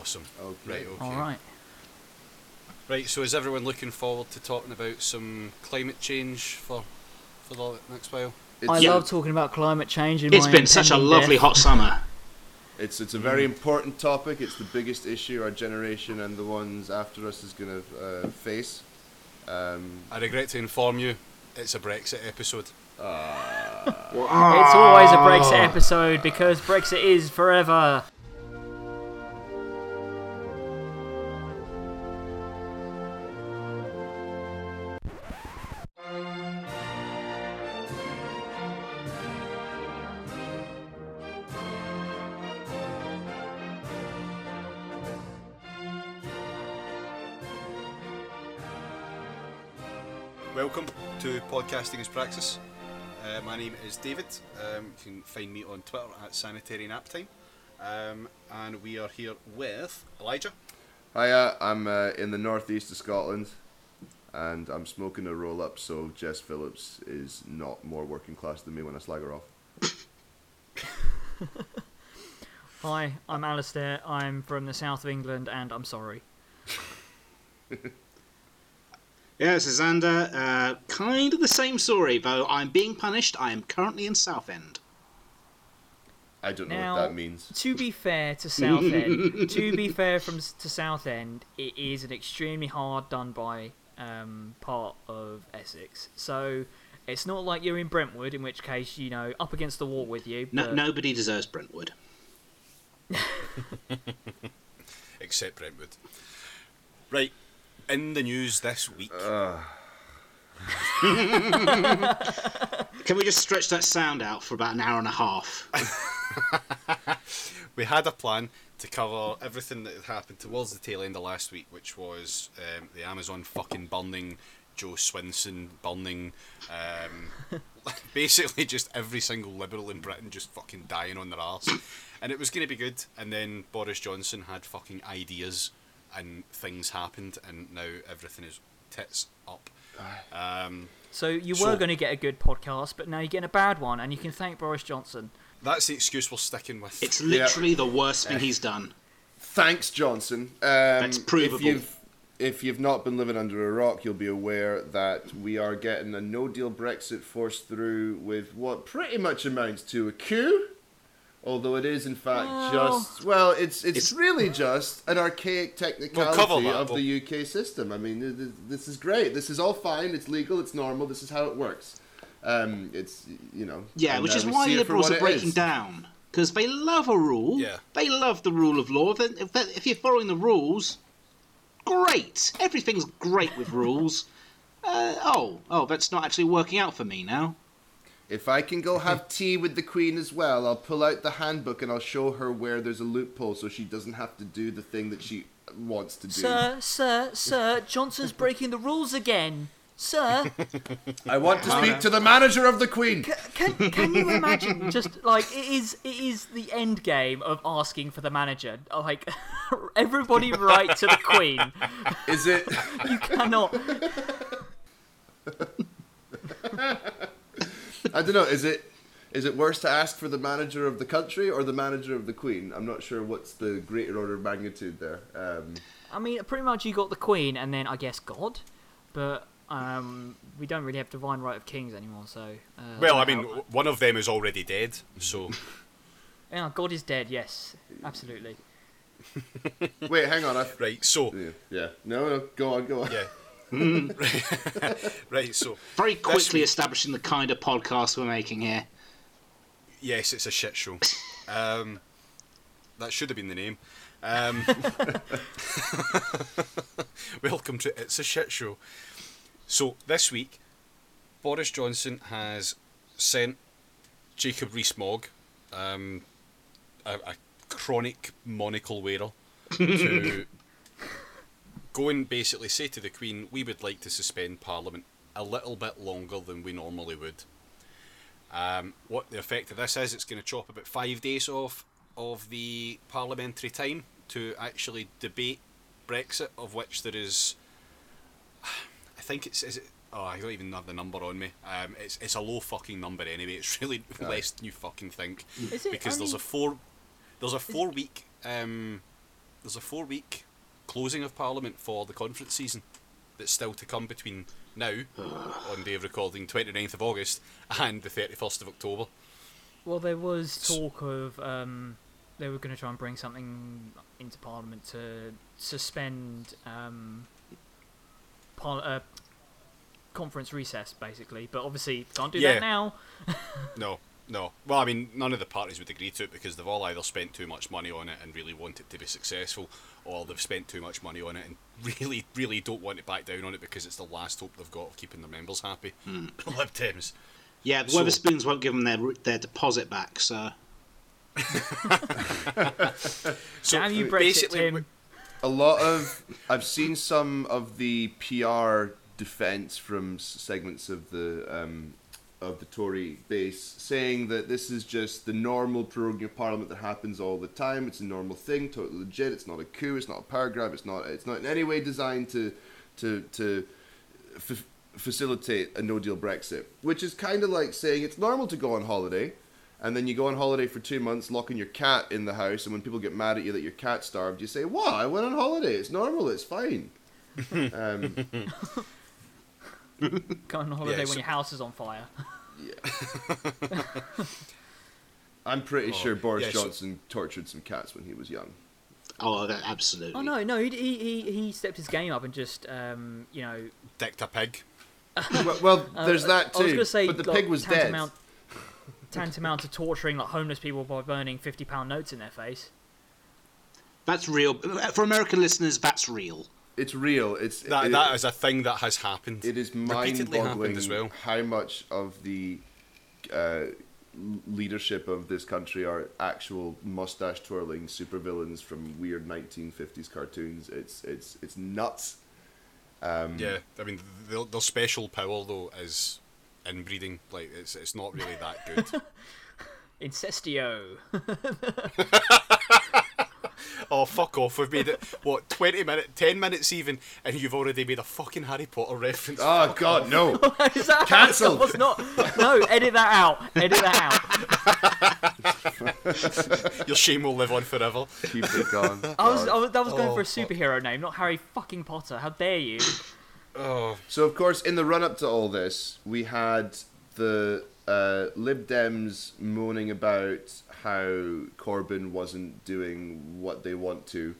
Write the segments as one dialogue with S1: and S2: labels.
S1: Awesome.
S2: Okay.
S1: Right. Okay.
S3: All right.
S1: Right. So is everyone looking forward to talking about some climate change for for the next while?
S3: I
S2: It's,
S3: love talking about climate change. In
S4: It's
S3: my
S4: been such a lovely
S3: death.
S4: hot summer.
S2: it's it's a very important topic. It's the biggest issue our generation and the ones after us is going to uh, face. Um,
S1: I regret to inform you, it's a Brexit episode.
S3: It's always a Brexit episode because Brexit is forever.
S1: Podcasting Praxis. Uh, my name is David. Um, you can find me on Twitter at Sanitary Nap Time. Um, and we are here with Elijah.
S2: hiya, I'm uh, in the northeast of Scotland, and I'm smoking a roll up, so Jess Phillips is not more working class than me when I slag her off.
S3: Hi, I'm Alistair. I'm from the south of England, and I'm sorry.
S4: Yeah, this is Xander. Uh, kind of the same story, though I'm being punished. I am currently in Southend.
S2: I don't know
S3: Now,
S2: what that means.
S3: to be fair to Southend, to be fair from to Southend, it is an extremely hard done by um, part of Essex. So it's not like you're in Brentwood, in which case you know up against the wall with you.
S4: No,
S3: but-
S4: nobody deserves Brentwood.
S1: except Brentwood. Right, in the news this week.
S4: Can we just stretch that sound out for about an hour and a half?
S1: we had a plan to cover everything that had happened towards the tail end of last week, which was um, the Amazon fucking burning, Jo Swinson burning, um, basically just every single liberal in Britain just fucking dying on their arse. And it was going to be good, and then Boris Johnson had fucking ideas, and things happened, and now everything is tits up. Um,
S3: So you
S1: So-
S3: were going to get a good podcast, but now you're getting a bad one, and you can thank Boris Johnson.
S1: that's the excuse we're sticking with.
S4: It's literally the worst thing he's done.
S2: Thanks, Johnson. Um,
S4: That's
S2: If
S4: provable.
S2: you've, if you've not been living under a rock, you'll be aware that we are getting a no deal Brexit forced through with what pretty much amounts to a coup. Although it is in fact
S3: Well-
S2: just well, it's, it's
S4: It's-
S2: really just an archaic technicality
S1: cover that,
S2: of
S1: we'll-
S2: the UK system. I mean, th- th- this is great. This is all fine. It's legal. It's normal. This is how it works. Um, it's you know.
S4: Yeah,
S2: and,
S4: which
S2: uh,
S4: is
S2: we
S4: why
S2: see it for
S4: liberals are breaking down. Because they love a rule.
S1: Yeah.
S4: They love the rule of law. Then If, if you're following the rules, great. Everything's great with rules. Uh, oh, oh, that's not actually working out for me now.
S2: If I can go have tea with the Queen as well, I'll pull out the handbook and I'll show her where there's a loophole so she doesn't have to do the thing that she wants to do.
S3: Sir, sir, sir, Johnson's breaking the rules again. Sir,
S2: I want to speak to the manager of the Queen.
S3: can can you imagine just like it is it is the end game of asking for the manager. Like everybody write to the Queen.
S2: Is it?
S3: You cannot
S2: I don't know. Is it? Is it worse to ask for the manager of the country or the manager of the Queen? I'm not sure what's the greater order of magnitude there. Um,
S3: I mean, pretty much you got the Queen and then I guess God, but um, we don't really have divine right of kings anymore. So uh,
S1: well, I mean,
S3: know.
S1: w- one of them is already dead, so
S3: yeah, God is dead. Yes, absolutely.
S2: wait, hang on. I,
S1: right. So
S2: yeah, yeah. No, no. Go on. Go on.
S1: yeah. right. So
S4: Very quickly establishing the kind of podcast we're making here.
S1: yes, it's a shit show. Um, that should have been the name. Um, welcome to It's a Shit Show. So this week, Boris Johnson has sent Jacob Rees-Mogg, um, a, a chronic monocle wearer, to go and basically say to the Queen, we would like to suspend Parliament a little bit longer than we normally would. Um, what the effect of this is, it's going to chop about five days off of the parliamentary time to actually debate Brexit, of which there is, I think it's is it. Oh, I don't even have the number on me. Um, it's it's a low fucking number anyway. It's really less than you fucking think
S3: Is it
S1: because there's a four there's a four week um, there's a four week closing of Parliament for the conference season that's still to come between now, on day of recording, 29th of August, and the 31st of October.
S3: Well, there was talk of um, they were going to try and bring something into Parliament to suspend um, par- uh, conference recess, basically. But obviously, can't do
S1: Yeah.
S3: that now.
S1: No, no. Well, I mean, none of the parties would agree to it because they've all either spent too much money on it and really want it to be successful, or they've spent too much money on it and really, really don't want to back down on it because it's the last hope they've got of keeping their members happy. Lib Dems.
S4: Yeah, the
S1: So-
S4: Wetherspoons won't give them their their deposit back, so
S1: So
S3: Damn you, Brexit,
S1: basically,
S3: Tim.
S2: a lot of I've seen some of the PR defense from segments of the um, of the Tory base saying that this is just the normal proroguing of Parliament that happens all the time. It's a normal thing, totally legit. It's not a coup. It's not a power grab. It's not. It's not in any way designed to to to f- facilitate a no deal Brexit, which is kind of like saying it's normal to go on holiday. And then you go on holiday for two months, locking your cat in the house, and when people get mad at you that your cat starved, you say, "What? I went on holiday. It's normal. It's fine." um,
S3: Go on holiday when
S1: so-
S3: your house is on fire. yeah.
S2: I'm pretty
S1: Oh,
S2: sure Boris
S1: yeah, so-
S2: Johnson tortured some cats when he was young.
S4: oh, absolutely.
S3: oh no, no, he he he, he stepped his game up and just um, you know.
S1: dicked a pig.
S2: well, well,
S3: uh,
S2: there's that too.
S3: I was gonna say,
S2: but the
S3: like,
S2: pig was dead.
S3: tantamount, tantamount to torturing like homeless people by burning fifty pound notes in their face.
S4: That's real. For American listeners, that's real.
S2: It's real. It's
S1: That,
S2: it,
S1: that is a thing that has happened.
S2: it is mind-boggling
S1: as well.
S2: how much of the uh, leadership of this country are actual mustache twirling supervillains from weird 1950s cartoons. It's it's it's nuts. Um,
S1: Yeah, I mean, their, their special power though is inbreeding. Like, it's it's not really that good.
S3: Incestio.
S1: oh fuck off! We've made it what twenty minutes, ten minutes even, and you've already made a fucking Harry Potter reference.
S2: Oh God, no!
S3: Is that
S2: Cancelled.
S3: That was not. No, edit that out. Edit that out.
S1: Your shame will live on forever.
S2: Keep it going.
S3: I was, I was that was going
S1: Oh,
S3: for a
S1: fuck.
S3: superhero name, not Harry fucking Potter. How dare you?
S1: Oh,
S2: So of course, in the run-up to all this, we had the uh, Lib Dems moaning about how Corbyn wasn't doing what they want to.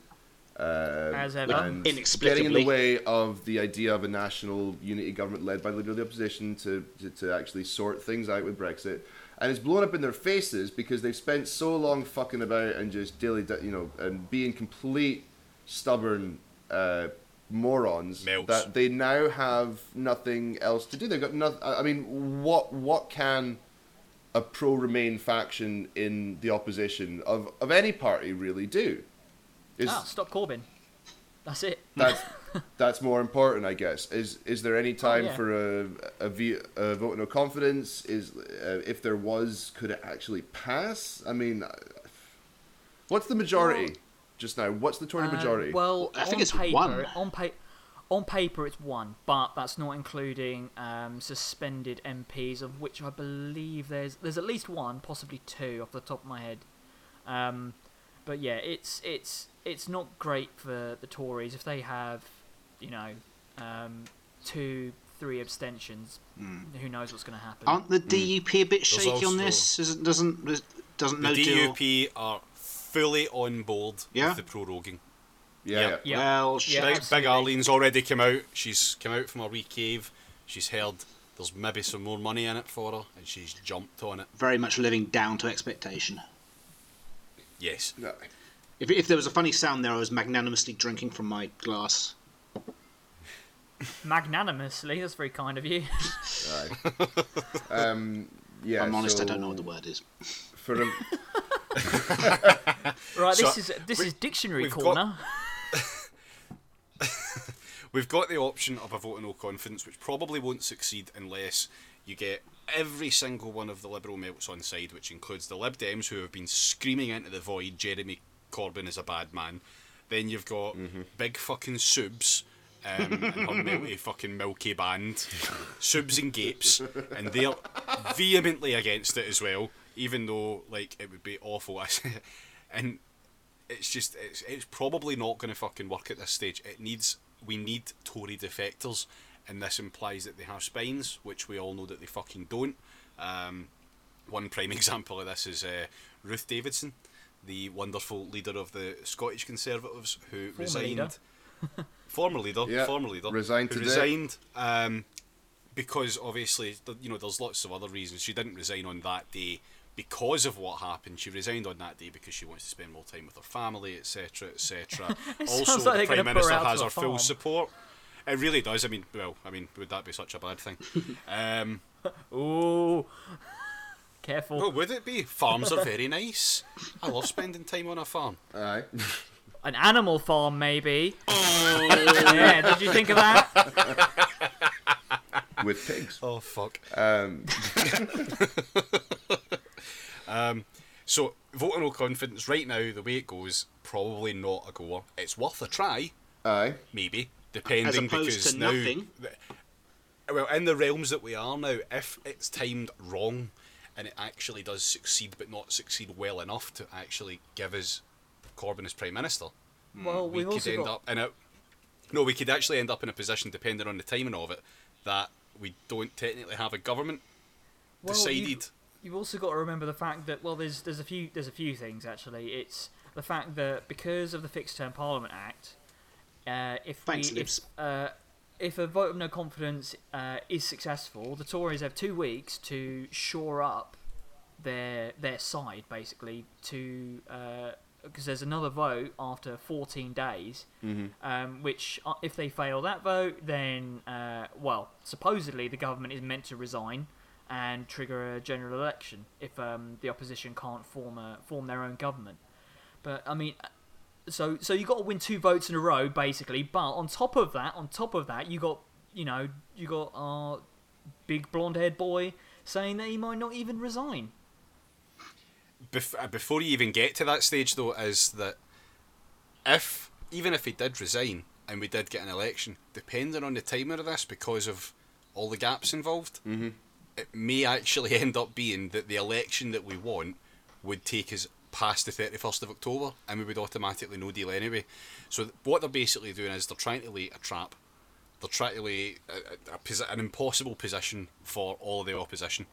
S2: Uh,
S3: As ever.
S2: and
S4: Inexplicably.
S2: getting in the way of the idea of a national unity government led by the Leader of the Opposition to, to, to actually sort things out with Brexit. And it's blown up in their faces because they've spent so long fucking about and just dilly, you know, and being complete stubborn uh, morons
S1: Melts.
S2: that they now have nothing else to do. They've got nothing. I mean, what what can a pro Remain faction in the opposition of, of any party really do? Is
S3: Ah, stop Corbyn. That's it.
S2: that's that's more important, I guess. Is is there any time
S3: yeah.
S2: for a vote of no confidence? Is uh, if there was, could it actually pass? I mean, uh, what's the majority just now? What's the Tory
S3: Um,
S2: majority?
S3: well,
S4: I think it's
S3: paper,
S4: one.
S3: On, pa- on paper, it's one, but that's not including um, suspended MPs, of which I believe there's there's at least one, possibly two, off the top of my head. Um, but yeah, it's it's it's not great for the Tories if they have, you know, um, two, three abstentions. Who knows what's going to happen?
S4: Aren't the DUP a bit shaky
S1: also-
S4: on this? Isn't, doesn't doesn't
S1: the
S4: no deal?
S1: DUP are fully on board
S4: Yeah?
S1: with the proroguing.
S2: Yeah,
S1: yeah.
S2: yeah.
S3: yeah.
S4: Well,
S3: Yeah.
S1: Big, Big. Arlene's already come out. She's come out from a wee cave. She's heard there's maybe some more money in it for her, and she's jumped on it.
S4: very much living down to expectation.
S1: Yes.
S2: No.
S4: If, if there was a funny sound there, I was magnanimously drinking from my glass.
S3: Magnanimously, that's very kind of you.
S2: Um, yeah.
S4: I'm honest, I don't know what the word is.
S2: For a,
S3: right,
S1: So,
S3: this is this
S1: we-
S3: is dictionary
S1: we've got-
S3: corner.
S1: We've got the option of a vote of no confidence, which probably won't succeed unless you get every single one of the Liberal melts on side, which includes the Lib Dems who have been screaming into the void, Jeremy Corbyn is a bad man. Then you've got big fucking subs. Um, and her melty fucking milky band, subs and gapes, and they're vehemently against it as well. Even though, like, it would be awful, and it's just it's it's probably not going to fucking work at this stage. It needs we need Tory defectors, and this implies that they have spines, which we all know that they fucking don't. Um, one prime example of this is uh, Ruth Davidson, the wonderful leader of the Scottish Conservatives, who
S3: Former
S1: resigned.
S3: leader.
S1: former leader,
S2: Yeah,
S1: former leader,
S2: resigned
S1: who
S2: today.
S1: resigned um, because obviously you know there's lots of other reasons. She didn't resign on that day because of what happened. She resigned on that day because she wants to spend more time with her family, etc., etc. Also,
S3: like
S1: the prime
S3: gonna her
S1: minister has
S3: her a
S1: full
S3: farm.
S1: support. It really does. I mean, well, I mean, would that be such a bad thing? um,
S3: Ooh, careful.
S1: oh, would it be? Farms are very nice. I love spending time on a farm.
S2: Aye.
S3: An animal farm, maybe. yeah, did you think of that?
S2: With pigs.
S1: Oh fuck.
S2: Um, Um,
S1: so vote of no confidence right now. The way it goes, probably not a goer. It's worth a try.
S2: aye.
S1: maybe, depending
S4: As opposed
S1: because
S4: to
S1: now,
S4: nothing.
S1: well, in the realms that we are now, if it's timed wrong and it actually does succeed, but not succeed well enough to actually give us Corbyn as prime minister, hmm.
S3: Well,
S1: we
S3: we've
S1: could end
S3: got.
S1: up in a no, we could actually end up in a position, depending on the timing of it, that we don't technically have a government
S3: well,
S1: decided.
S3: You've, you've also got to remember the fact that well, there's there's a few there's a few things actually. It's the fact that because of the Fixed Term Parliament Act, uh, if
S4: Thanks,
S3: we, if, uh, if a vote of no confidence uh, is successful, the Tories have two weeks to shore up their their side basically to because there's another vote after 14 days, um, which uh, if they fail that vote, then uh, well, supposedly the government is meant to resign and trigger a general election if um, the opposition can't form a form their own government. But I mean, so so you got to win two votes in a row basically. But on top of that, on top of that, you got you know you got our big blonde haired boy saying that he might not even resign.
S1: Bef- uh, before you even get to that stage, though, is that if even if he did resign and we did get an election, depending on the timing of this, because of all the gaps involved, mm-hmm. It may actually end up being that the election that we want would take us past the 31st of October and we would automatically no deal anyway. So what they're basically doing is they're trying to lay a trap. They're trying to lay a, a, a an impossible position for all of the opposition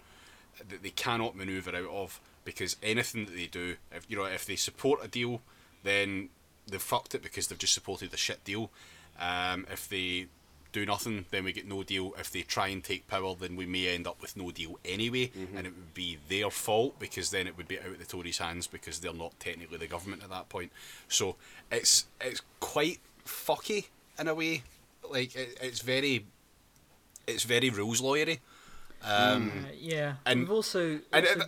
S1: that they cannot manoeuvre out of because anything that they do, if you know, if they support a deal, then they've fucked it because they've just supported a shit deal. Um, if they do nothing, then we get no deal. If they try and take power, then we may end up with no deal anyway, and it would be their fault because then it would be out of the Tories' hands because they're not technically the government at that point. So it's it's quite fucky in a way. Like it, it's very it's very rules lawyery. Um,
S3: Uh, yeah,
S1: And-
S3: we've also,
S1: and it-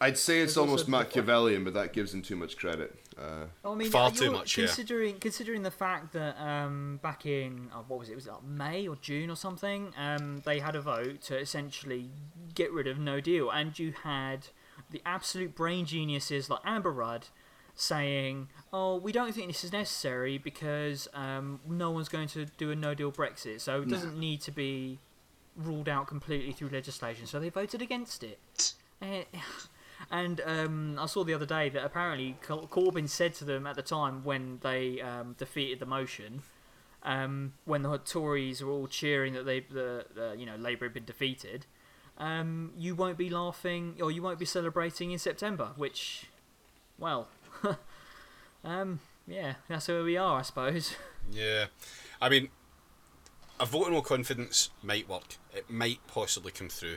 S2: I'd say it's almost Machiavellian, but that gives him too much credit. Uh,
S3: I mean,
S1: Far
S3: uh,
S1: too much, yeah.
S3: Considering considering the fact that um, back in uh, what was it? Was it like May or June or something? Um, they had a vote to essentially get rid of No Deal, and you had the absolute brain geniuses like Amber Rudd saying, "Oh, we don't think this is necessary because um, no one's going to do a No Deal Brexit, so it doesn't need to be ruled out completely through legislation." So they voted against it. Eh, And um, I saw the other day that apparently Cor- Corbyn said to them at the time when they um, defeated the motion, um, when the Tories were all cheering that they, the, the you know, Labour had been defeated, um, you won't be laughing or you won't be celebrating in September. Which, well, um, yeah, that's where we are, I suppose.
S1: Yeah, I mean, a vote of no confidence might work. It might possibly come through.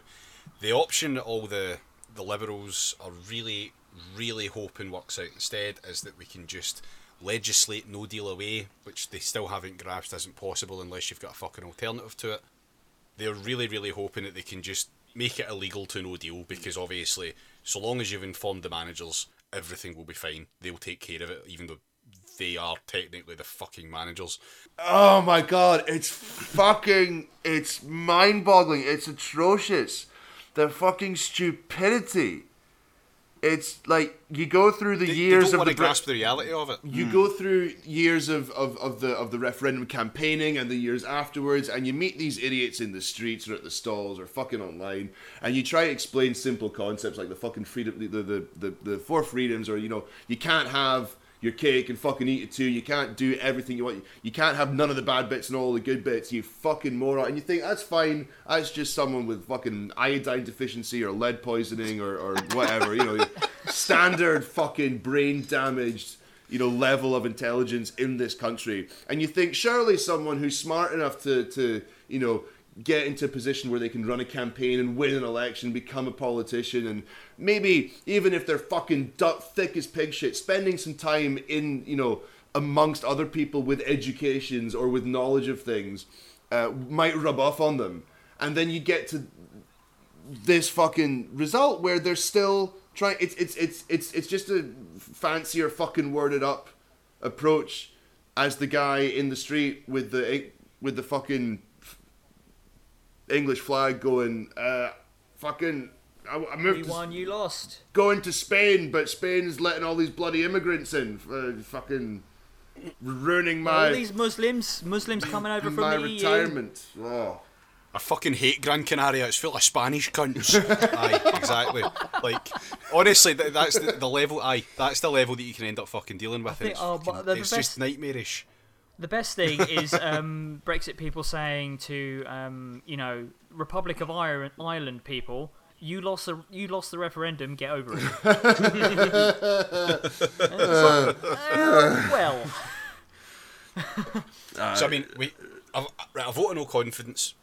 S1: The option that all the the Liberals are really, really hoping works out instead is that we can just legislate no deal away, which they still haven't grasped isn't possible unless you've got a fucking alternative to it. They're really, really hoping that they can just make it illegal to no deal because obviously, so long as you've informed the managers, everything will be fine. They'll take care of it, even though they are technically the fucking managers.
S2: oh my god, it's fucking, it's mind-boggling. It's atrocious. The fucking stupidity. It's like you go through the
S1: They, they
S2: years
S1: don't
S2: of
S1: want
S2: the
S1: to grasp the reality of it.
S2: you go through years of, of, of the of the referendum campaigning and the years afterwards and you meet these idiots in the streets or at the stalls or fucking online and you try to explain simple concepts like the fucking freedom the, the, the, the four freedoms or you know you can't have your cake and fucking eat it too. You can't do everything you want. You can't have none of the bad bits and all the good bits. You fucking moron. And you think that's fine. That's just someone with fucking iodine deficiency or lead poisoning or, or whatever. you know, standard fucking brain damaged. You know, level of intelligence in this country, and you think surely someone who's smart enough to, to you know, get into a position where they can run a campaign and win an election, become a politician, and maybe even if they're fucking duck thick as pig shit, spending some time in you know amongst other people with educations or with knowledge of things uh, might rub off on them, and then you get to this fucking result where they're still trying. It's it's it's it's it's just a fancier fucking worded up approach as the guy in the street with the with the fucking English flag going, uh, fucking, I, I moved
S3: You
S2: to,
S3: won, you lost.
S2: going to Spain, but Spain's letting all these bloody immigrants in, uh, fucking ruining my.
S3: All
S2: my
S3: these Muslims, Muslims coming over from
S2: my
S3: the E EU.
S2: retirement. Oh.
S1: I fucking hate Gran Canaria. It's full of Spanish cunts. aye, exactly. Like, honestly, th- that's the, the level. Aye, that's the level that you can end up fucking dealing with.
S3: think-
S1: it's
S3: oh,
S1: fucking-
S3: but the
S1: it's
S3: best-
S1: just nightmarish.
S3: The best thing is um, Brexit people saying to um, you know Republic of Ireland, Ireland people, you lost the you lost the referendum. Get over it. Uh, well,
S1: so I mean, we, a, right, a vote of no confidence,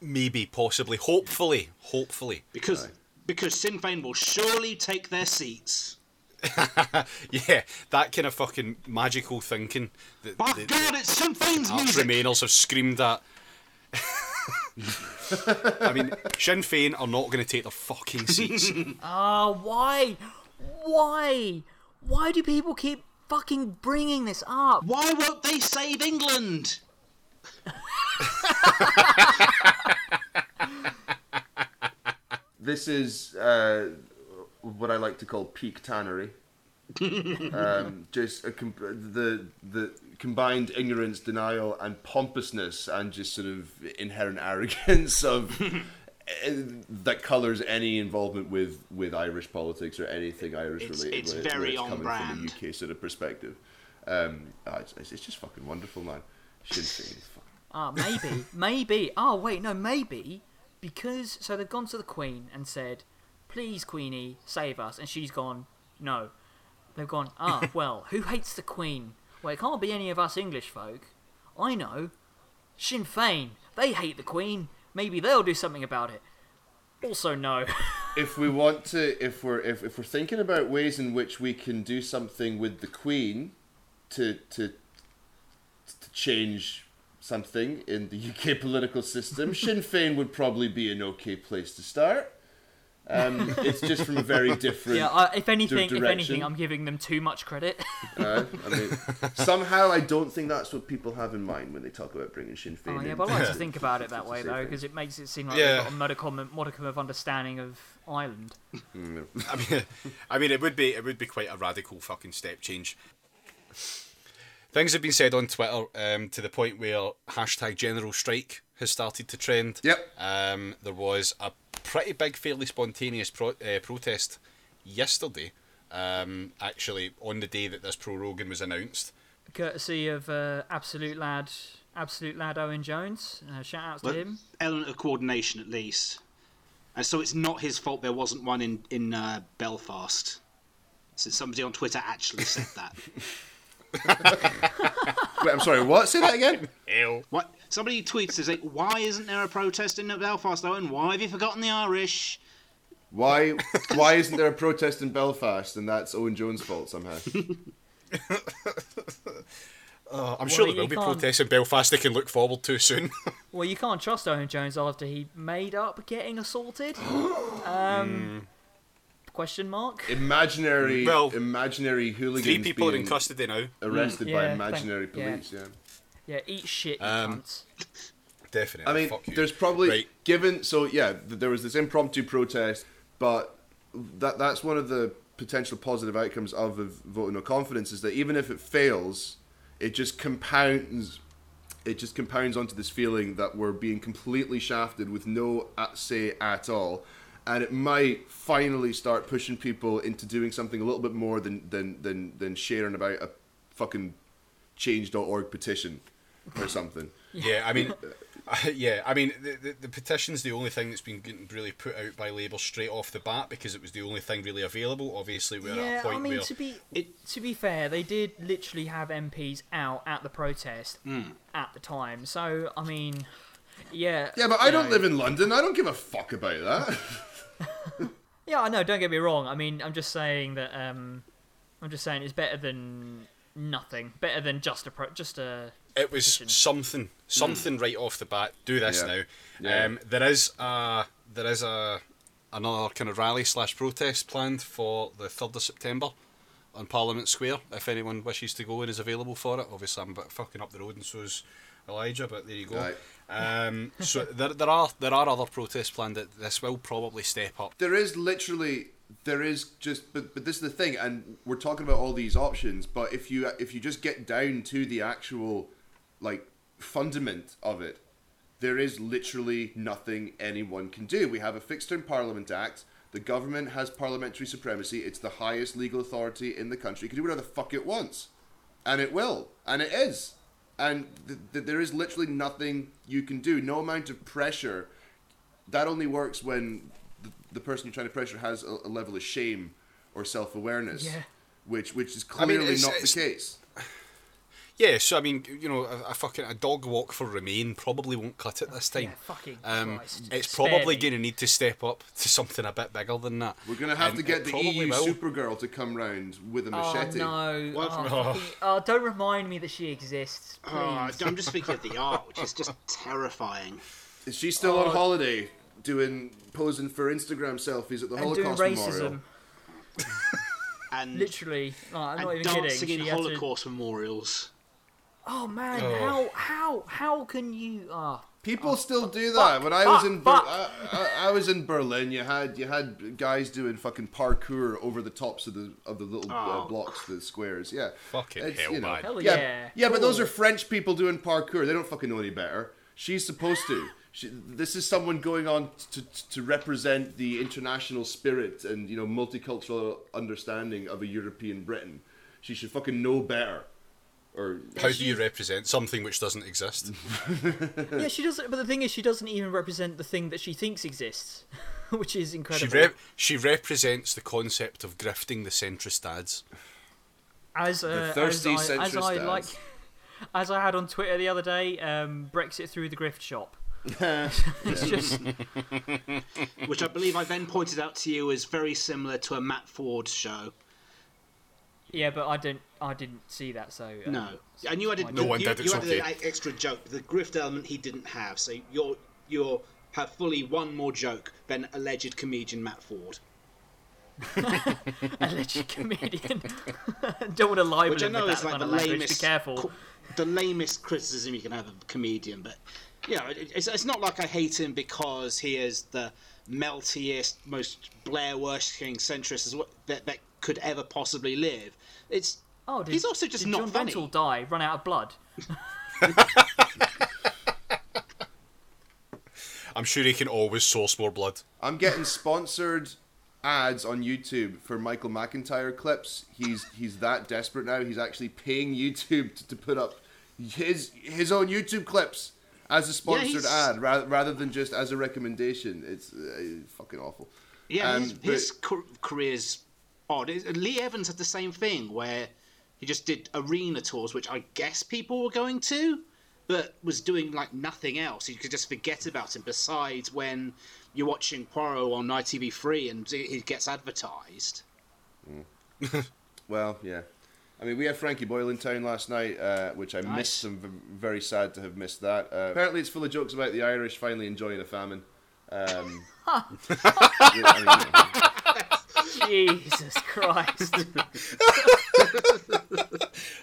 S1: maybe, possibly, hopefully, hopefully.
S4: Because because Sinn Féin will surely take their seats.
S1: Yeah, that kind of fucking magical thinking that
S4: By
S1: the,
S4: God, it's Sinn Féin's
S1: the
S4: music.
S1: Remainers have screamed at. I mean, Sinn Féin are not going to take their fucking seats.
S3: ah, why, why, why do people keep fucking bringing this up?
S4: Why won't they save England?
S2: This is uh, what I like to call peak tannery. um, just a com- the the combined ignorance, denial, and pompousness, and just sort of inherent arrogance of eh, that colours any involvement with, with Irish politics or anything Irish
S4: It's-
S2: related.
S4: it's
S2: when it- when
S4: very
S2: it's
S4: on
S2: coming
S4: brand.
S2: from a UK sort of perspective. Um, ah, it's, it's it's just fucking wonderful, man. Sinn Féin.
S3: Ah, maybe, maybe. Oh, wait, no, maybe because so they've gone to the Queen and said, "Please, Queenie, save us," and she's gone, "No." They've gone, ah, well, who hates the Queen? Well, it can't be any of us English folk. I know. Sinn Fein. They hate the Queen. Maybe they'll do something about it. Also, no.
S2: if we want to if we're if, if we're thinking about ways in which we can do something with the queen to to to change something in the UK political system Sinn Féin would probably be an okay place to start um, it's just from a very different
S3: yeah, I, if anything, if anything, I'm giving them too much credit.
S2: uh, I mean somehow I don't think that's what people have in mind when they talk about bringing Sinn Féin
S3: Oh, yeah,
S2: in.
S3: but I like to think about it that way though, because it makes it seem like
S1: Yeah.
S3: they've got a modicum, modicum of understanding of Ireland.
S1: I mean, I mean, it would be it would be quite a radical fucking step change. Things have been said on Twitter um, to the point where hashtag General Strike has started to trend.
S2: Yep.
S1: Um, there was a pretty big, fairly spontaneous pro- uh, protest yesterday. Um, actually, on the day that this proroguing was announced.
S3: Courtesy of uh, Absolute Lad, Absolute Lad Owen Jones. Uh, shout outs to
S4: But
S3: him.
S4: element of coordination at least. And so it's not his fault there wasn't one in in uh, Belfast. Since somebody on Twitter actually said that.
S2: Wait, I'm sorry what say that again
S1: Ew.
S4: what somebody tweets says like, why isn't there a protest in Belfast, Owen? Why have you forgotten the Irish?
S2: why why isn't there a protest in Belfast and that's Owen Jones' fault somehow
S1: Uh, I'm sure
S3: Well,
S1: there will be
S3: can't-
S1: protests in Belfast they can look forward to soon.
S3: Well, you can't trust Owen Jones after he made up getting assaulted. um, question mark.
S2: imaginary
S1: Well,
S2: imaginary hooligans
S1: Three people are in
S2: being
S1: custody now.
S2: arrested by
S3: Yeah,
S2: imaginary
S3: thank-
S2: police. Yeah.
S3: Yeah, eat shit, you
S1: Um,
S3: cunts.
S1: Definitely.
S2: I mean,
S1: Fuck you.
S2: there's probably
S1: Right.
S2: given so yeah, there was this impromptu protest, but that that's one of the potential positive outcomes of a vote of no confidence is that even if it fails, it just compounds. It just compounds onto this feeling that we're being completely shafted with no at- say at all, and it might finally start pushing people into doing something a little bit more than than than, than sharing about a fucking change.org petition or something.
S1: Yeah, I mean, yeah, I mean, the, the, the petition's the only thing that's been really put out by Labour straight off the bat because it was the only thing really available. Obviously, we're at a point
S3: I mean
S1: where
S3: to be to be fair, they did literally have MPs out at the protest at the time. So I mean, yeah.
S2: Yeah, but I don't
S3: know-
S2: live in London. I don't give a fuck about that.
S3: Yeah, I know. Don't get me wrong. I mean, I'm just saying that. Um, I'm just saying it's better than nothing. Better than just a pro- just a.
S1: it was
S3: petition.
S1: something, something right off the bat. Do this
S2: Yeah.
S1: now.
S2: Yeah.
S1: Um, there is a there is a another kind of rally slash protest planned for the third of September on Parliament Square. If anyone wishes to go and is available for it, obviously I'm a bit fucking up the road, and so's Elijah. But there you go.
S2: Right.
S1: Um, so there, there are there are other protests planned that this will probably step up.
S2: there is literally there is just but but this is the thing and we're talking about all these options but if you if you just get down to the actual like fundament of it there is literally nothing anyone can do. We have a fixed term parliament act. The government has parliamentary supremacy. It's the highest legal authority in the country. It can do whatever the fuck it wants. And it will. And it is. And th- th- there is literally nothing you can do. No amount of pressure. That only works when the, the person you're trying to pressure has a, a level of shame or self-awareness
S3: Yeah.
S2: which which is
S1: I mean,
S2: clearly
S1: it's-
S2: not
S1: it's-
S2: the case
S1: Yeah, so I mean, you know, a, a fucking a dog walk for Remain probably won't cut it this time.
S3: Yeah, fucking
S1: um,
S3: Christ.
S1: it's
S3: Spare
S1: probably going to need to step up to something a bit bigger than that.
S2: we're gonna have
S1: And
S2: to get the EU
S1: will.
S2: Supergirl to come round with a
S3: Oh
S2: machete
S3: no! Oh,
S1: Oh.
S3: oh, don't remind me that she exists, please.
S4: Oh, I'm just speaking of the art, which is just terrifying.
S2: is she still
S3: Oh.
S2: on holiday doing posing for instagram selfies at the
S3: and doing
S2: holocaust
S3: racism,
S2: memorial
S4: And,
S3: literally. No, I'm
S4: and
S3: not even
S4: dancing
S3: kidding.
S4: in
S3: She had to-
S4: Holocaust memorials.
S3: Oh man,
S1: Oh.
S3: how how how can you? Oh,
S2: People still do that.
S3: fuck,
S2: when I was
S3: fuck,
S2: in Ber- I, I, I was in Berlin, you had you had guys doing fucking parkour over the tops of the of the little uh,
S4: Oh.
S2: blocks, the squares. Yeah,
S1: Fucking
S2: It's,
S1: hell,
S2: you know.
S3: Hell
S2: yeah,
S3: yeah.
S2: yeah. But those are French people doing parkour. They don't fucking know any better. She's supposed to. She, this is someone going on to to represent the international spirit and you know multicultural understanding of a European Britain. She should fucking know better. Or
S1: How do you represent something which doesn't exist?
S3: yeah, she doesn't. But the thing is, she doesn't even represent the thing that she thinks exists, which is
S1: she
S3: incredible.
S1: rep- she represents the concept of grifting the centrist dads.
S3: as uh,
S2: The
S3: as
S2: thirsty
S3: I, as I
S2: dads.
S3: like, as I had on Twitter the other day, um, Brexit through the grift shop. it's just
S4: which I believe I then pointed out to you is very similar to a Matt Forde show.
S3: yeah, but I didn't I didn't see that. So uh,
S4: No, I knew I did.
S1: No one
S4: you,
S1: did,
S4: You
S1: it's
S4: added
S1: okay.
S4: an e- extra joke. The grift element he didn't have, so you're you're have fully one more joke than alleged comedian Matt Forde.
S3: alleged comedian. Don't want to libel
S4: Which I
S3: him
S4: know is like the lamest,
S3: Be careful.
S4: co- the lamest criticism you can have of a comedian. But you know, it, it's, it's not like I hate him because he is the meltiest, most Blair worshipping centrist as well, that that could ever possibly live. It's
S3: Oh, did,
S4: he's also just
S3: did
S4: not
S3: John
S4: funny.
S3: Dontle die, run out of blood.
S1: I'm sure he can always source more blood.
S2: I'm getting sponsored ads on YouTube for Michael McIntyre clips. He's he's that desperate now. He's actually paying YouTube to, to put up his his own YouTube clips as a sponsored
S4: he's-
S2: ad rather, rather than just as a recommendation. It's uh, fucking awful.
S4: Yeah,
S2: Um,
S4: his,
S2: but-
S4: his ca- career's odd. Lee Evans had the same thing where he just did arena tours, which I guess people were going to, but was doing like nothing else. You could just forget about him. Besides, when you're watching Poirot on ITV3 and he he gets advertised.
S2: Well, yeah. I mean, we had Frankie Boyle in town last night, uh, which I
S4: Nice.
S2: missed. I'm very sad to have missed that. Uh, apparently, it's full of jokes about the Irish finally enjoying a famine. Um, yeah, I mean,
S3: Jesus Christ.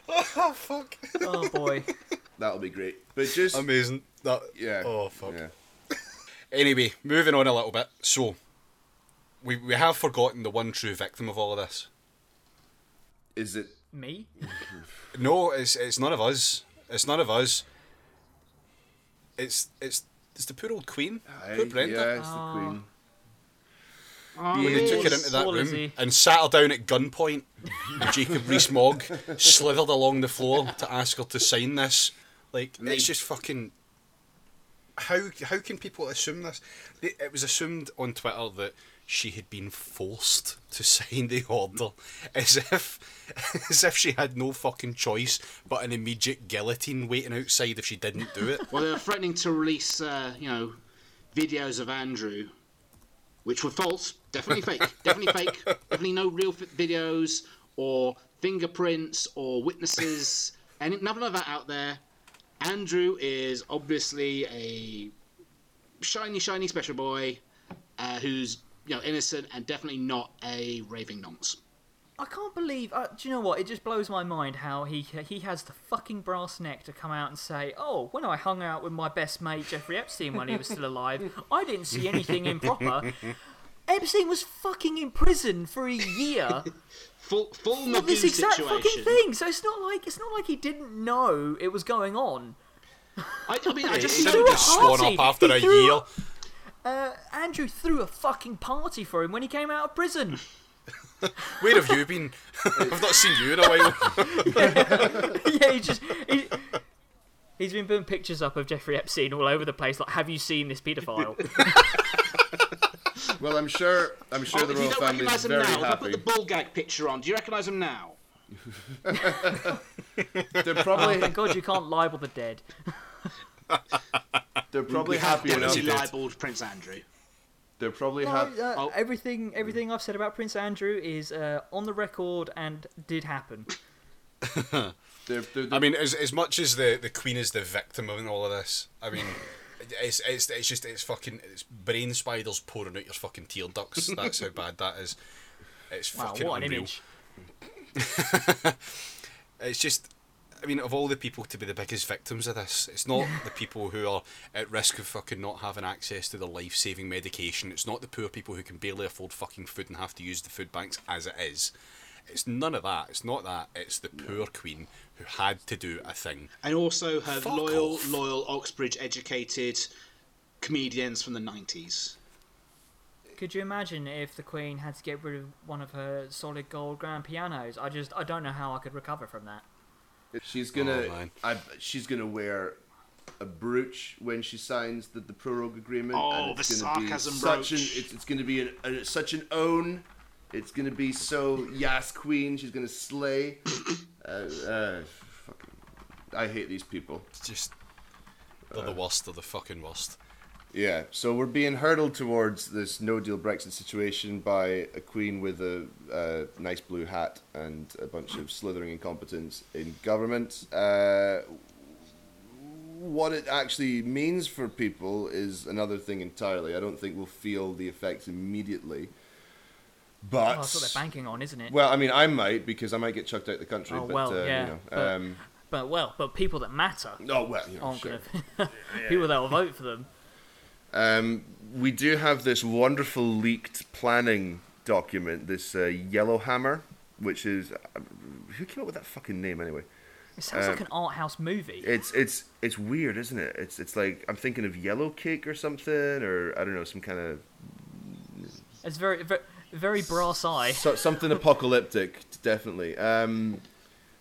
S1: Oh fuck!
S3: Oh boy.
S2: that'll be great. But just
S1: Amazing. That.
S2: yeah.
S1: Oh fuck.
S2: Yeah.
S1: Anyway, moving on a little bit. So, we we have forgotten the one true victim of all of this.
S2: Is it
S3: Me?
S1: No, it's it's none of us. It's none of us. It's it's it's the poor old Queen.
S2: Aye,
S1: poor Brenda.
S2: Yeah, it's
S3: Oh.
S2: the Queen.
S4: Oh.
S1: Oh, When they took her into that room and sat her down at gunpoint, Jacob Rees-Mogg slithered along the floor to ask her to sign this. Like
S4: And they-
S1: it's just fucking. How how can people assume this? It was assumed on Twitter that she had been forced to sign the order, as if as if she had no fucking choice but an immediate guillotine waiting outside if she didn't do it.
S4: Well, they were threatening to release, uh, you know, videos of Andrew, which were false, definitely fake, definitely fake, definitely no real f- videos or fingerprints or witnesses, and none of that out there. Andrew is obviously a shiny, shiny special boy uh, who's you know innocent and definitely not a raving nonce.
S3: I can't believe. Uh, do you know what? It just blows my mind how he he has the fucking brass neck to come out and say, "Oh, when I hung out with my best mate Jeffrey Epstein when he was still alive, I didn't see anything improper." Epstein was fucking in prison for a year
S4: Full, full
S3: for this exact
S4: situation.
S3: fucking thing. So it's not like it's not like he didn't know it was going on.
S4: I, I mean, I just
S1: didn't
S3: threw a
S1: just swan
S3: party.
S1: up after
S3: He
S1: a
S3: threw-
S1: year.
S3: Uh, Andrew threw a fucking party for him when he came out of prison.
S1: Where have you been? I've not seen you in a while.
S3: yeah, he just he, he's been putting pictures up of Jeffrey Epstein all over the place. Like, have you seen this paedophile?
S2: Well, I'm sure. I'm sure
S4: Oh,
S2: the
S4: if you
S2: royal
S4: don't
S2: family
S4: recognise
S2: is
S4: him
S2: very
S4: now, if I put the bull gag picture on, do you recognise him now?
S2: They're
S3: oh,
S2: probably
S3: thank God you can't libel the dead.
S2: they're probably
S4: We have
S2: happy enough.
S4: libelled Prince Andrew.
S2: They're probably
S3: No,
S2: happy.
S3: uh,
S4: Oh.
S3: Everything, everything I've said about Prince Andrew is uh, on the record and did happen.
S2: They're, they're,
S1: I mean, as, as much as the, the Queen is the victim of all of this, I mean, it's, it's, it's just it's fucking it's brain spiders pouring out your fucking tear ducts. That's how bad that is. It's
S3: Wow,
S1: fucking
S3: what an
S1: unreal.
S3: image!
S1: It's just, I mean, of all the people to be the biggest victims of this, it's not the people who are at risk of fucking not having access to their life saving medication. It's not the poor people who can barely afford fucking food and have to use the food banks as it is. It's none of that. It's not that. It's the poor queen who had to do a thing.
S4: And also her
S1: Fuck
S4: loyal,
S1: off.
S4: loyal Oxbridge educated comedians from the 90s.
S3: Could you imagine if the Queen had to get rid of one of her solid gold grand pianos? I just, I don't know how I could recover from that.
S2: She's gonna.
S1: Oh.
S2: I, she's gonna wear a brooch when she signs the, the prorogue agreement.
S4: Oh,
S2: and it's
S4: the
S2: gonna
S4: sarcasm
S2: be such an.
S4: brooch.
S2: It's, it's gonna be an, an, such an own. It's gonna be so yes, queen. She's gonna slay. uh, uh, fucking, I hate these people.
S1: It's just they're the worst. They're the fucking worst.
S2: Yeah, so we're being hurdled towards this no deal Brexit situation by a queen with a uh, nice blue hat and a bunch of slithering incompetence in government. Uh, what it actually means for people is another thing entirely. I don't think we'll feel the effects immediately. But
S3: Oh, that's what they're banking on, isn't it?
S2: well, I mean, I might because I might get chucked out of the country.
S3: Oh,
S2: but
S3: well,
S2: uh,
S3: yeah,
S2: you know,
S3: but-
S2: um,
S3: but well, but people that matter
S2: oh well, you know,
S3: aren't
S2: sure.
S3: gonna. people that will vote for them.
S2: Um, we do have this wonderful leaked planning document, this uh, Yellowhammer, which is uh, who came up with that fucking name anyway?
S3: It sounds
S2: Uh,
S3: like an art house movie.
S2: It's it's it's weird, isn't it? It's it's like I'm thinking of Yellow Cake or something, or I don't know, some kind of
S3: It's very, very, very brass eye.
S2: so, something apocalyptic, definitely. Um,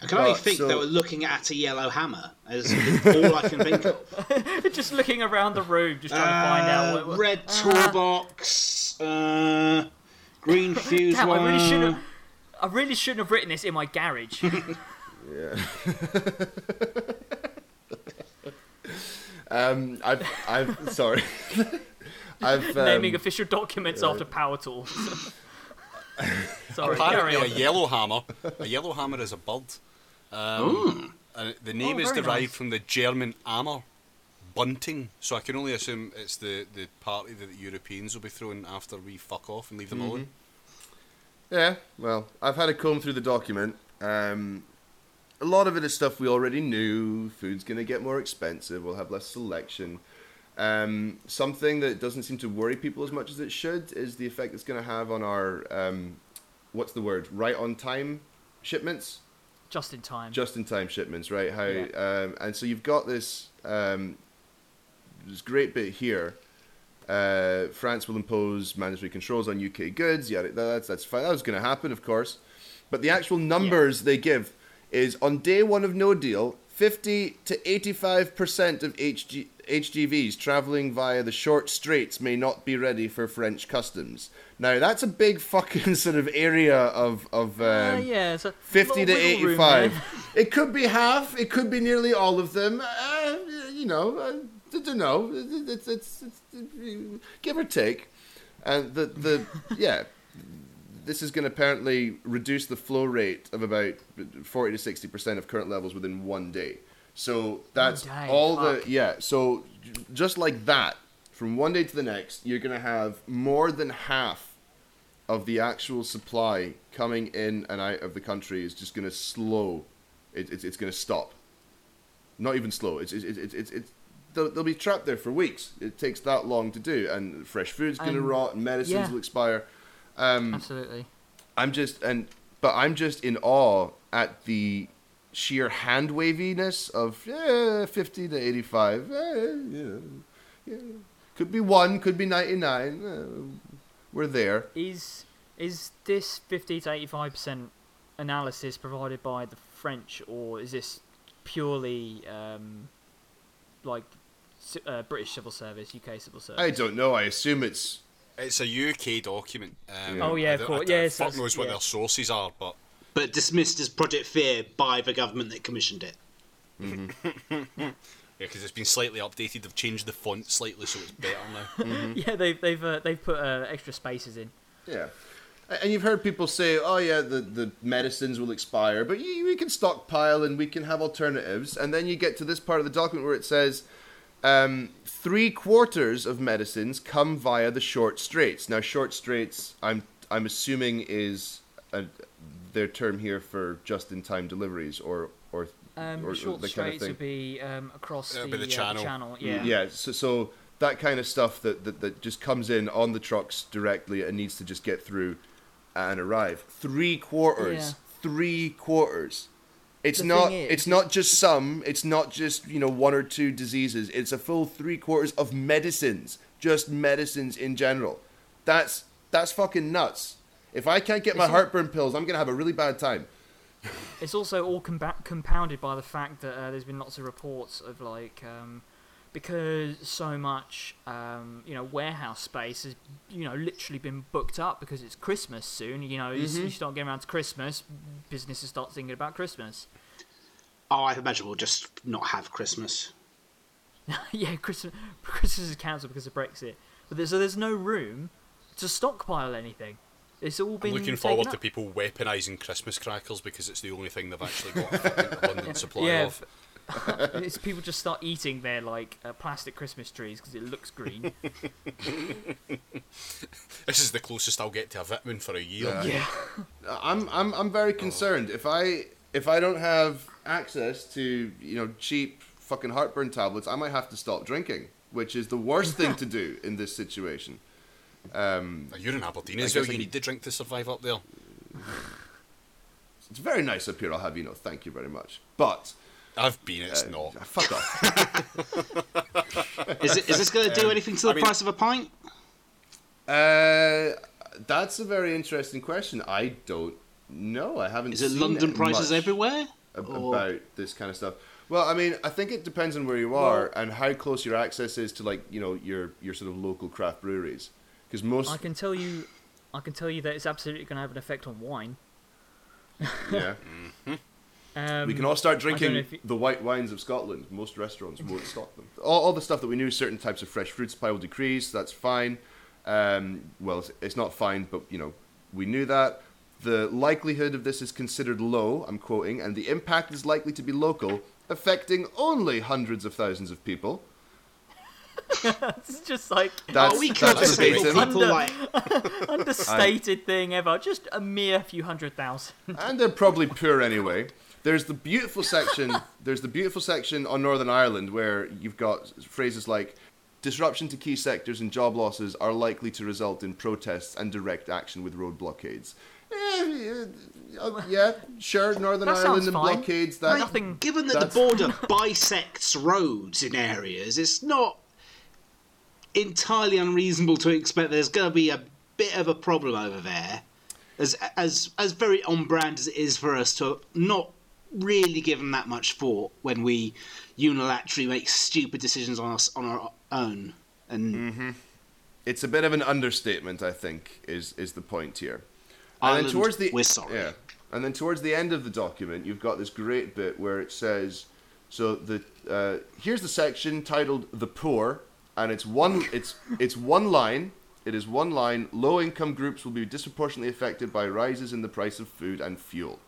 S4: I can only
S2: But,
S4: think
S2: so-
S4: they were looking at a yellow hammer as all I can think of.
S3: just looking around the room, just trying to find out.
S4: Uh,
S3: What, what,
S4: red
S3: uh,
S4: toolbox, uh, green fuse
S3: Damn, I really shouldn't. Have, I really shouldn't have written this in my garage. yeah.
S2: um, I've I've sorry, I've um,
S3: naming official documents after power tools. Sorry, carry
S1: Apparently, a yellow hammer. A yellow hammer is a bird. Um, and the name
S3: Oh,
S1: is derived
S3: nice.
S1: from the German hammer, bunting. So I can only assume it's the, the party that the Europeans will be throwing after we fuck off and leave them alone.
S2: Yeah, well, I've had a comb through the document. Um, a lot of it is stuff we already knew. Food's going to get more expensive. We'll have less selection. Um, something that doesn't seem to worry people as much as it should is the effect it's going to have on our, um, what's the word, right on time shipments?
S3: Just in time.
S2: Just in time shipments, right? How
S3: Yeah.
S2: um, and so you've got this um, this great bit here Uh, France will impose mandatory controls on UK goods. Yeah, that's that's fine. That was going to happen, of course. But the actual numbers they give is on day one of No Deal, 50 to 85 percent of HG, HGVs traveling via the short straits may not be ready for French customs. Now that's a big fucking sort of area of of um,
S3: Uh, yeah,
S2: 50 to
S3: of wiggle room
S2: 85. It could be half. It could be nearly all of them. Uh, you know, uh, I don't know. It's, it's, it's, give or take. And the the yeah, this is going to apparently reduce the flow rate of about 40 to 60 percent of current levels within one day. So that's all
S3: fuck.
S2: the yeah. So just like that, from one day to the next, you're going to have more than half of the actual supply coming in and out of the country is just going to slow. It, it's it's going to stop. Not even slow. It's it's it's it's, it's they'll, they'll be trapped there for weeks. It takes that long to do, and fresh food's going to rot, and medicines
S3: yeah.
S2: will expire. Um,
S3: Absolutely.
S2: I'm just and but I'm just in awe at the sheer hand waviness of eh, 50 to 85. Eh, know, yeah. Could be one, could be 99. eh, we're there.
S3: Is is this fifty to eighty five percent analysis provided by the French, or is this purely um, like uh, British civil service, UK civil service?
S2: I don't know. I assume it's
S1: It's a UK document. Um,
S2: Yeah.
S3: Oh, yeah,
S1: I
S3: of
S1: don't-
S3: course.
S1: I,
S3: Yeah,
S1: fuck
S3: it's-
S1: knows what
S3: yeah.
S1: their sources are, but
S4: But dismissed as Project Fear by the government that commissioned it.
S1: yeah, because it's been slightly updated. They've changed the font slightly, so it's better now.
S3: yeah, they've they've uh, they've put uh, extra spaces in.
S2: Yeah. And you've heard people say, oh, yeah, the, the medicines will expire, but you, we can stockpile and we can have alternatives. And then you get to this part of the document where it says um, three quarters of medicines come via the short straits. Now, short straits, I'm, I'm assuming, is a, their term here for just in time deliveries or. or
S3: Um,
S2: or, or
S3: short
S2: that kind of thing.
S3: would be um, across the,
S1: be the
S3: uh,
S1: channel.
S3: channel. Yeah.
S2: Yeah, so, so that kind of stuff that, that, that just comes in on the trucks directly and needs to just get through and arrive. Three quarters.
S3: Yeah.
S2: Three quarters. It's not
S3: is-
S2: it's not just some, it's not just, you know, one or two diseases. It's a full three quarters of medicines. Just medicines in general. That's that's fucking nuts. If I can't get my
S3: all-
S2: heartburn pills, I'm gonna have a really bad time.
S3: It's also all compa- compounded by the fact that uh, there's been lots of reports of like um, because so much um, you know warehouse space has you know literally been booked up because it's Christmas soon. You know, you s-
S2: Mm-hmm.
S3: you start getting around to Christmas, businesses start thinking about Christmas.
S4: Oh, I imagine we'll just not have Christmas.
S3: yeah, Christmas Christmas is cancelled because of Brexit, but there's, so there's no room to stockpile anything. It's all been
S1: I'm looking
S3: taken
S1: forward
S3: up.
S1: to people weaponising Christmas crackers because it's the only thing they've actually got a abundant supply
S3: yeah,
S1: of.
S3: F- it's people just start eating their like uh, plastic Christmas trees because it looks green.
S1: This is the closest I'll get to a vitamin for a year.
S2: Yeah.
S3: yeah.
S2: I'm I'm I'm very concerned. If I if I don't have access to you know cheap fucking heartburn tablets, I might have to stop drinking, which is the worst thing to do in this situation. Um,
S1: You're in Aberdeen
S2: I
S1: as well. You need to drink to survive up there.
S2: it's very nice up here. I'll have you know. Thank you very much. But
S1: I've been. It's
S2: uh,
S1: not.
S2: Fuck off.
S4: Is, it, is this going to do
S1: Um,
S4: anything to the
S1: I mean-
S4: price of a pint?
S2: uh, that's a very interesting question. I don't know. I haven't.
S4: Is it
S2: seen
S4: London prices
S2: much
S4: everywhere?
S2: ab- about this kind of stuff. Well, I mean, I think it depends on where you are and how close your access is to like you know your your sort of local craft breweries. Because most
S3: I can tell you, I can tell you that it's absolutely going to have an effect on wine.
S2: yeah.
S3: Um,
S2: We can all start
S3: I don't know
S2: drinking
S3: you-
S2: the white wines of Scotland. Most restaurants won't stock them. All, all the stuff that we knew, certain types of fresh fruit supply will decrease. That's fine. Um, well, it's, it's not fine, but you know, we knew that. The likelihood of this is considered low. I'm quoting, and the impact is likely to be local, affecting only hundreds of thousands of people.
S3: it's just like
S2: That's,
S4: oh, we
S2: that's
S4: could just make
S2: verbatim.
S4: people like
S3: understated thing ever. Just a mere few hundred thousand.
S2: and they're probably poor anyway. There's the beautiful section. There's the beautiful section on Northern Ireland where you've got phrases like disruption to key sectors and job losses are likely to result in protests and direct action with road blockades. Eh, uh, yeah, sure, Northern
S3: That
S2: Ireland and
S3: fine.
S2: blockades. That
S3: Nothing-
S4: Given that
S2: That's-
S4: the border bisects roads in areas, it's not entirely unreasonable to expect there's going to be a bit of a problem over there. As as as very on brand as it is for us to not really give them that much thought when we unilaterally make stupid decisions on us on our own. And
S2: It's a bit of an understatement, I think, is is the point here. And
S4: Ireland,
S2: then towards the
S4: we're sorry.
S2: Yeah. And then towards the end of the document, you've got this great bit where it says, so the uh, here's the section titled "The Poor," and it's one it's it's one line. It is one line. Low income groups will be disproportionately affected by rises in the price of food and fuel.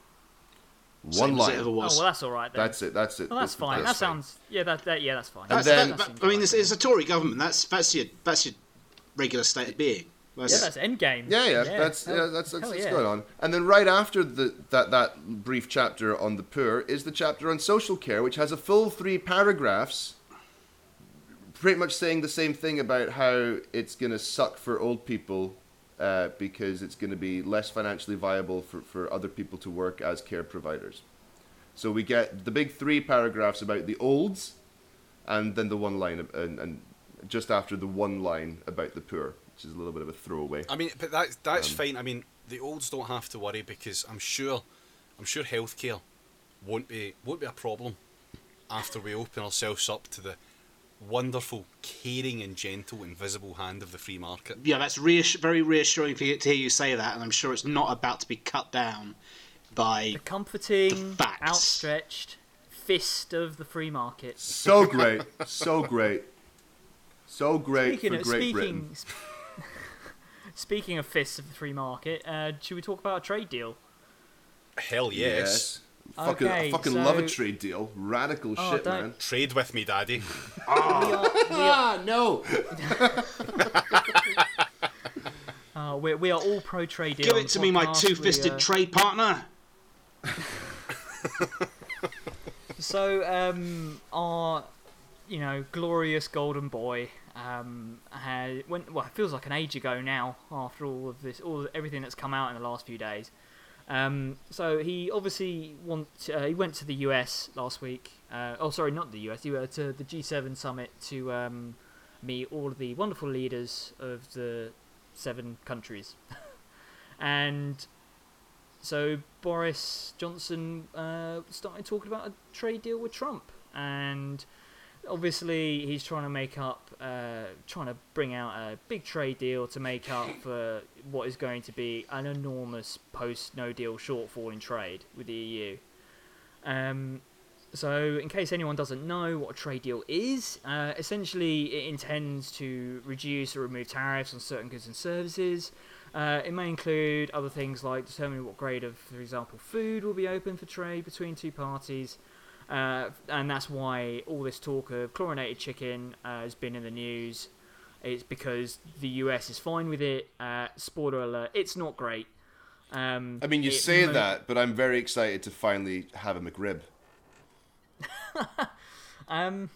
S2: One
S4: same as it
S2: line.
S4: ever
S3: Oh well, that's all right then.
S2: That's it. That's it.
S3: well, that's fine. That
S2: that's
S3: sounds yeah. That, that yeah, that's fine.
S2: And
S4: That's,
S2: then-
S4: that,
S3: That
S4: I mean,
S3: right.
S4: it's, it's a Tory government. That's that's your that's your regular state of being. That's,
S3: yeah, that's Endgame.
S2: Yeah, yeah, that's
S3: hell-
S2: yeah, that's that's
S3: hell
S2: what's
S3: yeah.
S2: going on. And then right after the that that brief chapter on the poor is the chapter on social care, which has a full three paragraphs, pretty much saying the same thing about how it's going to suck for old people uh, because it's going to be less financially viable for, for other people to work as care providers. So we get the big three paragraphs about the olds, and then the one line, and, and just after the one line about the poor, which is a little bit of a throwaway.
S1: I mean, but that that's fine. I mean, the olds don't have to worry because I'm sure, I'm sure healthcare won't be won't be a problem after we open ourselves up to the wonderful, caring, and gentle, invisible hand of the free market.
S4: yeah, that's reass- very reassuring for you to hear you say that, and I'm sure it's not about to be cut down by
S3: The comforting,
S4: The facts.
S3: outstretched fist of the free market.
S2: So great, so great, so great
S3: Speaking
S2: for
S3: of,
S2: Great
S3: speaking,
S2: Britain.
S3: sp- speaking of fists of the free market, uh, should we talk about a trade deal?
S1: Hell yes.
S2: Fucking,
S3: Okay,
S2: I fucking love a trade deal. Radical
S3: Oh,
S2: shit,
S3: don't-
S2: man.
S1: Trade with me, daddy.
S3: We are, we are,
S2: Ah, no.
S3: uh, we're, we are all pro trade deal.
S4: Give it
S3: the
S4: to me, my two-fisted
S3: uh,
S4: trade partner.
S3: So, um, our, you know, glorious golden boy, um, had went. Well, it feels like an age ago now. After all of this, all everything that's come out in the last few days. Um, so he obviously want. Uh, he went to the US last week. Uh, oh, sorry, not the US. He went to the G7 summit to um, meet all of the wonderful leaders of the seven countries, and so Boris Johnson uh, started talking about a trade deal with Trump, and obviously he's trying to make up, uh, trying to bring out a big trade deal to make up for what is going to be an enormous post No Deal shortfall in trade with the EU. Um, so, in case anyone doesn't know what a trade deal is, uh, essentially it intends to reduce or remove tariffs on certain goods and services. Uh, it may include other things like determining what grade of, for example, food will be open for trade between two parties. Uh, and that's why all this talk of chlorinated chicken uh, has been in the news. It's because the US is fine with it. Uh, spoiler alert, it's not great. Um,
S2: I mean, you say
S3: mo-
S2: that, but I'm very excited to finally have a McRib.
S3: Um,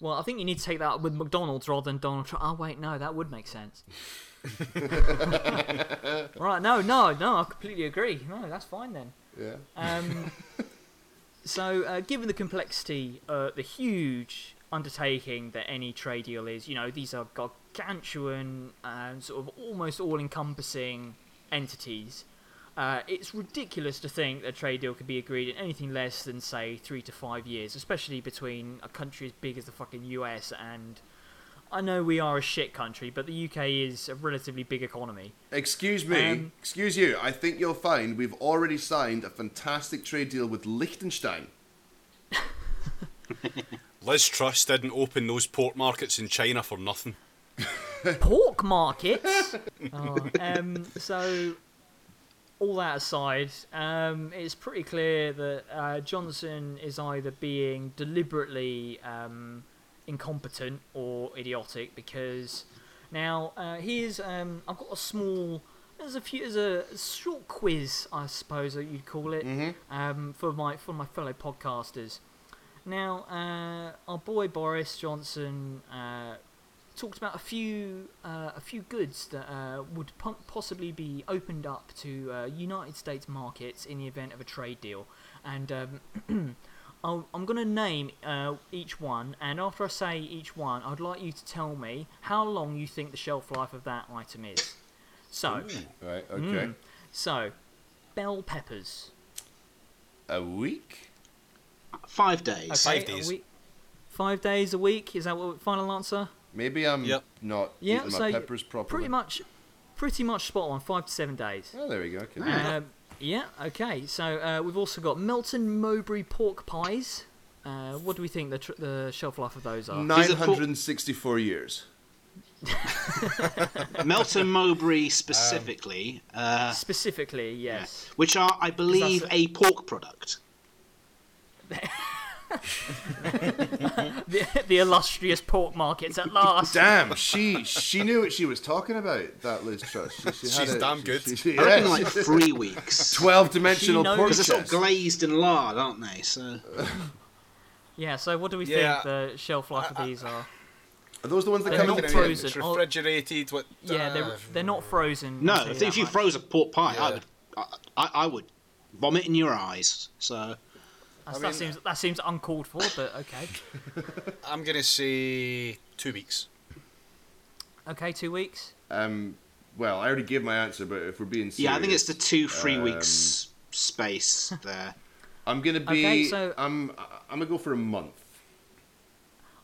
S3: well, I think you need to take that up with McDonald's rather than Donald Trump. Oh wait, no, that would make sense. right? No, no, no. I completely agree. No, that's fine then.
S2: Yeah.
S3: Um, so, uh, given the complexity, uh, the huge undertaking that any trade deal is, you know, these are gargantuan and sort of almost all-encompassing entities. Uh, it's ridiculous to think that a trade deal could be agreed in anything less than, say, three to five years, especially between a country as big as the fucking US and. I know we are a shit country, but the UK is a relatively big economy.
S2: Excuse me.
S3: Um,
S2: excuse you. I think you'll find we've already signed a fantastic trade deal with Liechtenstein.
S1: Liz Truss didn't open those pork markets in China for nothing.
S3: pork markets. oh, um, so, all that aside, um, it's pretty clear that uh, Johnson is either being deliberately um, incompetent or idiotic because now uh, here's um, I've got a small. There's a few. There's a short quiz, I suppose that you'd call it, um, for my for my fellow podcasters. Now, uh, our boy Boris Johnson uh, talked about a few uh, a few goods that uh, would po- possibly be opened up to uh, United States markets in the event of a trade deal, and um, I'll, I'm going to name uh, each one, and after I say each one, I'd like you to tell me how long you think the shelf life of that item is. So,
S2: Right. Okay.
S3: mm, so bell peppers.
S2: A week.
S4: Five days.
S3: Okay,
S1: Five
S3: a
S1: days.
S3: week- five days a week. Is that what final answer?
S2: Maybe I'm
S1: Yep.
S2: not
S3: Yeah,
S2: eating
S3: so
S2: my peppers properly.
S3: pretty much, pretty much spot on. Five to seven days.
S2: Oh, there we go. Okay.
S3: Um, yeah, okay. So uh, we've also got Melton Mowbray pork pies. Uh, what do we think the, tr- the shelf life of those are?
S2: Nine
S4: These are for-
S2: hundred and sixty-four years.
S4: Melton Mowbray specifically, uh,
S3: Specifically, yes.
S4: which are, I believe,
S3: that's
S4: a pork product.
S3: The, the illustrious pork markets at last.
S2: Damn, she she knew what she was talking about. That Liz Truss. She, she had
S1: She's
S2: a-
S1: damn
S2: she-
S1: good.
S2: she- she-
S4: I reckon
S2: yes.
S4: like three weeks.
S2: Twelve-dimensional
S3: She knows-
S2: pork
S4: Because they're sort of glazed and lard, aren't they? So
S3: Yeah. So what do we
S1: Yeah.
S3: think the shelf life of these are?
S2: Are those the ones that
S3: They're
S2: come
S3: not
S2: in
S1: It's
S2: the
S3: frozen.
S1: It's refrigerated. What?
S3: Yeah, they're
S1: uh,
S3: they're not frozen.
S4: no, if,
S3: you
S4: if you
S3: much.
S4: froze a pork pie, I would, I, I, I would vomit in your eyes. So
S3: That's-
S1: I
S3: that seems that seems uncalled for, but okay.
S1: I'm gonna say two weeks.
S3: Okay, two weeks.
S2: Um, well, I already gave my answer, but if we're being serious,
S4: yeah, I think it's the two three
S2: um,
S4: weeks space there.
S2: I'm gonna be.
S3: Okay, so-
S2: I'm. I'm gonna go for a month.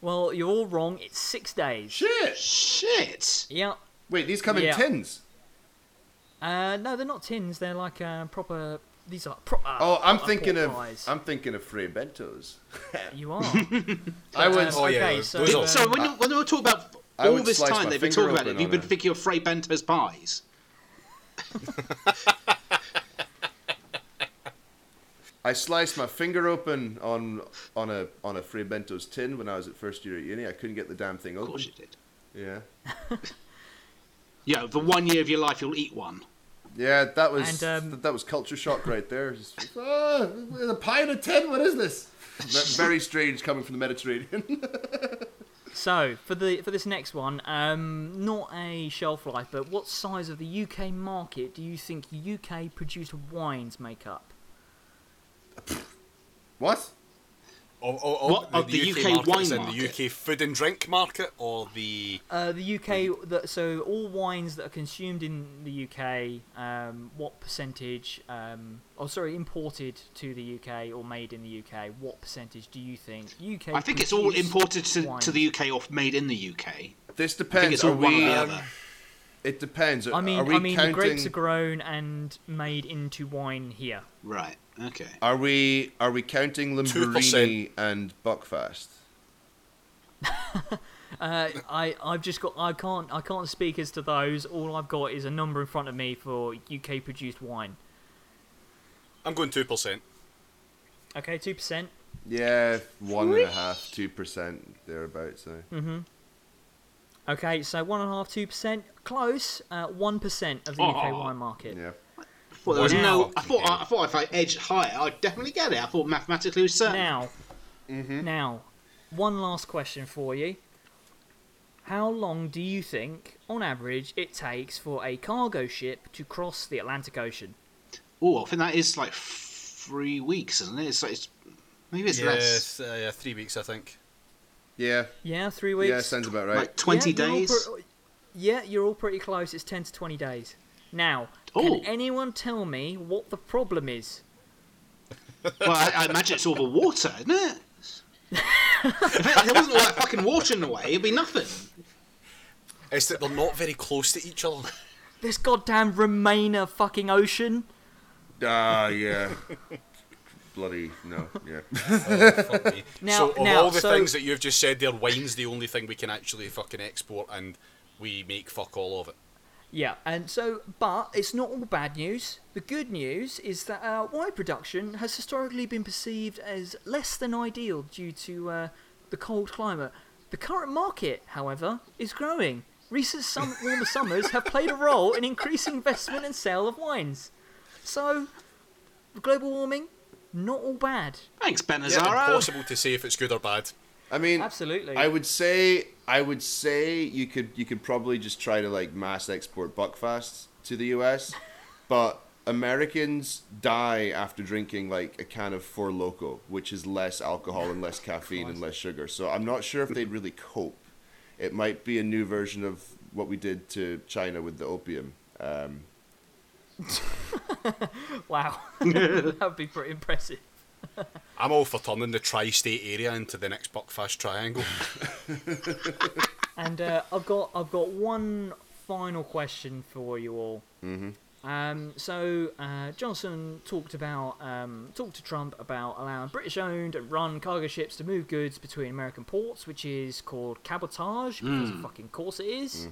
S3: Well, you're all wrong. It's six days.
S2: Shit!
S4: Shit.
S3: Yeah.
S2: Wait, these come in tins.
S3: Uh, no, they're not tins. They're like uh, proper. These are proper.
S2: Oh, I'm thinking of.
S3: pies.
S2: I'm thinking of Fray Bentos.
S3: You are.
S2: I would.
S3: Um,
S1: Oh, yeah,
S3: okay,
S1: those
S3: so,
S1: are-
S3: um,
S4: So when you, when we talk about
S2: I
S4: all this time they've been talking about it,
S2: open
S4: you've been thinking of Fray Bentos pies.
S2: I sliced my finger open on on a on a Fray Bentos tin when I was at first year at uni. I couldn't get the damn thing open.
S4: Of course you did.
S2: Yeah.
S4: Yeah, for one year of your life you'll eat one.
S2: Yeah, that was
S3: and, um,
S2: that was culture shock right there. Just, ah, a pie in a tin. What is this? Very strange coming from the Mediterranean.
S3: So for the for this next one, um, not a shelf life, but what size of the UK market do you think UK produced wines make up?
S2: what?
S1: Of, of,
S4: What,
S1: the,
S4: of the UK
S1: market
S4: wine
S1: in
S4: market?
S1: the UK food and drink market, or the
S3: Uh, the UK, the, so all wines that are consumed in the UK, um, what percentage? Um, oh, sorry, imported to the UK or made in the UK? What percentage do you think UK?
S4: I think it's all imported to, to the UK or made in the UK.
S2: This depends.
S4: it's
S2: Are
S4: one or
S2: we?
S4: the
S1: um,
S4: other.
S2: It depends.
S3: I mean,
S2: are we
S3: I mean,
S2: counting?
S3: the grapes are grown and made into wine here.
S4: Right. Okay.
S2: Are we? Are we counting Lambrini
S1: 2%.
S2: and Buckfast?
S3: Uh, I I've just got I can't I can't speak as to those. All I've got is a number in front of me for UK produced wine.
S1: I'm going two percent.
S3: Okay, two percent.
S2: Yeah, one and a half, two percent thereabouts. So. Mhm.
S3: Okay, so one and a half, two percent, close. uh, One percent of the UK
S4: Oh.
S3: wine market.
S2: Yeah.
S4: I thought there was
S3: Now-
S4: no. I thought. I, thought if I edged higher, I'd definitely get it. I thought mathematically it was certain.
S3: Now, now, one last question for you. How long do you think, on average, it takes for a cargo ship to cross the Atlantic Ocean?
S4: Oh, I think that is like three weeks, isn't it? It's, like, it's maybe it's less.
S1: Yes, uh, yeah, three weeks I think.
S2: Yeah.
S3: Yeah, three weeks.
S2: Yeah, sounds about right.
S4: Like twenty
S3: Yeah, you're
S4: days.
S3: pre- yeah, you're all pretty close. It's 10 to 20 days. Now,
S4: Oh.
S3: can anyone tell me what the problem is?
S4: well, I, I imagine it's all the water, isn't it? if it, there wasn't all that fucking water in the way, it'd be nothing.
S1: It's that they're not very close to each other.
S3: This goddamn Remainer fucking ocean.
S2: Ah, yeah. Bloody no. Yeah.
S1: Fuck me.
S3: Now-
S1: so of
S3: now,
S1: all the
S3: so-
S1: things that you've just said, there, wine's the only thing we can actually fucking export, and we make fuck all of it.
S3: Yeah, and so, but it's not all bad news. The good news is that uh, wine production has historically been perceived as less than ideal due to uh, the cold climate. The current market, however, is growing. Recent sum- warmer summers have played a role in increasing investment and sale of wines. So, global warming, not all bad.
S4: Thanks,
S1: Yeah,
S4: Benazaro.
S1: impossible to say if it's good or bad.
S2: I mean,
S3: Absolutely.
S2: I would say I would say you could you could probably just try to like mass export Buckfasts to the US, but Americans die after drinking like a can of Four Loco, which is less alcohol and less caffeine and less sugar. So I'm not sure if they'd really cope. It might be a new version of what we did to China with the opium. Um,
S3: Wow, that would be pretty impressive.
S1: I'm all for turning the tri-state area into the next Buckfast Triangle.
S3: And uh, I've got I've got one final question for you all. Mm-hmm. Um, so uh, Johnson talked about um, talked to Trump about allowing British-owned and run cargo ships to move goods between American ports, which is called cabotage because of fucking course it is.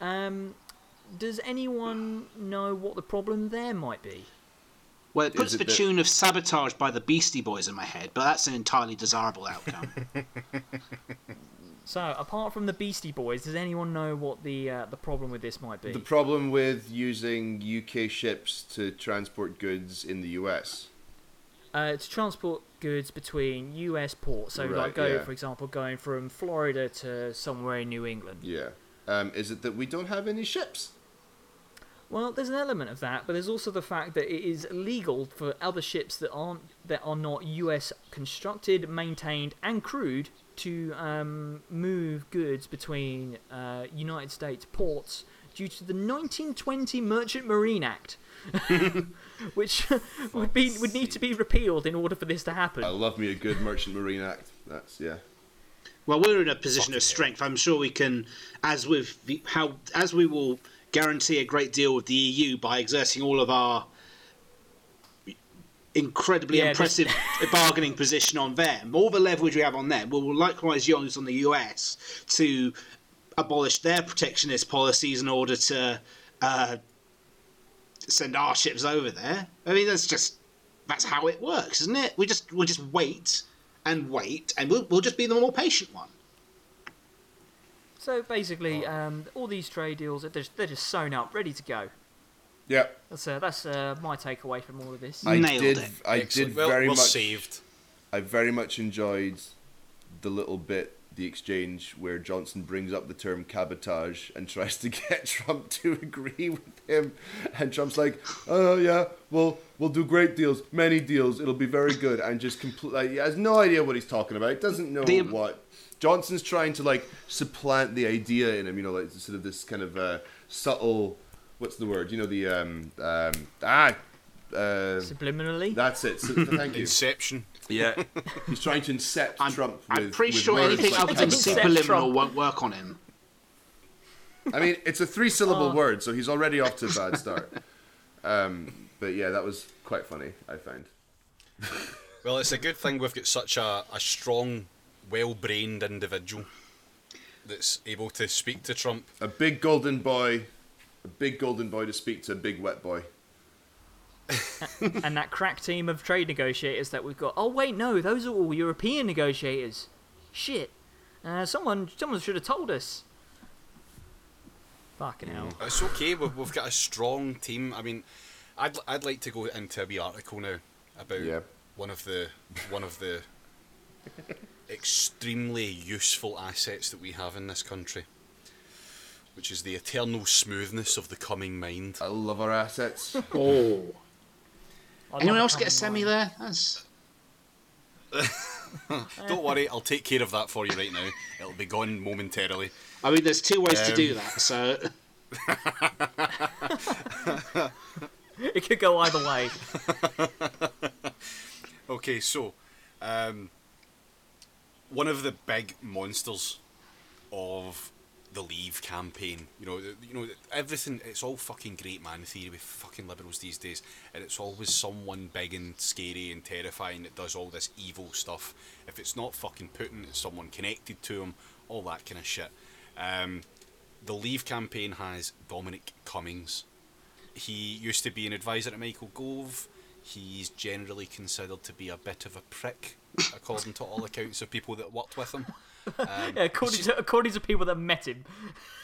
S3: Um, does anyone know what the problem there might be?
S4: Well, it puts
S2: it
S4: the
S2: that-
S4: tune of "Sabotage" by the Beastie Boys in my head, but that's an entirely desirable outcome.
S3: So apart from the Beastie Boys, does anyone know what the uh, the problem with this might be?
S2: the problem with using UK ships to transport goods in the US.
S3: Uh, to transport goods between U.S. ports, so like go
S2: yeah.
S3: for example, going from Florida to somewhere in New England.
S2: Yeah. Um, is it that we don't have any ships?
S3: Well, there's an element of that, but there's also the fact that it is legal for other ships that aren't that are not U.S. constructed, maintained, and crewed to um, move goods between uh, United States ports due to the 1920 Merchant Marine Act, which would be would need to be repealed in order for this to happen.
S2: I love me a good Merchant Marine Act. That's yeah.
S4: Well, we're in a position of strength. I'm sure we can, as with the, how as we will guarantee a great deal with the EU by exerting all of our incredibly
S3: Yeah, just-
S4: impressive bargaining position on them. All the leverage we have on them, we will likewise use on the US to abolish their protectionist policies in order to uh, send our ships over there. I mean, that's just that's how it works, isn't it? We just we just wait and wait, and we'll, we'll just be the more patient one.
S3: So basically, um, all these trade deals, they're just, they're just sewn up, ready to go.
S2: Yeah.
S3: That's uh, that's uh, my takeaway from all of this.
S2: I
S4: Nailed
S2: did.
S4: it.
S2: I
S1: Excellent.
S2: did
S1: well,
S2: very
S1: we're
S2: much.
S1: saved.
S2: I very much enjoyed the little bit, the exchange where Johnson brings up the term cabotage and tries to get Trump to agree with him, and Trump's like, "Oh yeah, well we'll do great deals, many deals. It'll be very good," and just completely like, he has no idea what he's talking about. Doesn't know
S4: The-
S2: what. Johnson's trying to like supplant the idea in him, you know, like sort of this kind of uh, subtle. What's the word? You know the um um ah. Uh,
S3: Subliminally,
S2: that's it. So, thank you.
S1: Inception.
S2: Yeah, he's trying to incept
S4: I'm,
S2: Trump.
S4: I'm pretty
S2: with
S4: sure
S2: words
S4: anything
S2: like
S4: other than
S2: cabotage.
S3: Incept
S4: superliminal won't work on him.
S2: I mean, it's a three-syllable
S3: Oh.
S2: word, so he's already off to a bad start. Um, but yeah, that was quite funny. I found.
S1: Well, it's a good thing we've got such a, a strong, well-brained individual that's able to speak to Trump.
S2: A big golden boy, a big golden boy to speak to a big wet boy.
S3: and that crack team of trade negotiators that we've got. Oh wait, no, those are all European negotiators. Shit. Uh, someone, someone should have told us. Fucking hell.
S1: It's okay. We've, we've got a strong team. I mean, I'd I'd like to go into a wee article now about
S2: Yeah.
S1: one of the one of the extremely useful assets that we have in this country, which is the eternal smoothness of the coming mind.
S2: I love our assets.
S4: Oh. Anyone else get a semi
S3: in
S4: there? That's
S1: Don't worry, I'll take care of that for you right now. It'll be gone momentarily.
S4: I mean, there's two ways to
S1: Um,
S4: do that. So.
S3: It could go either way.
S1: Okay, so um, one of the big monsters of the Leave campaign, you know, you know, everything. It's all fucking great man theory with fucking liberals these days, and it's always someone big and scary and terrifying that does all this evil stuff. If it's not fucking Putin, it's someone connected to him, all that kind of shit. Um, the Leave campaign has Dominic Cummings. He used to be an advisor to Michael Gove. He's generally considered to be a bit of a prick, according to all accounts of people that worked with him. Um,
S3: Yeah, according to according to people that met him.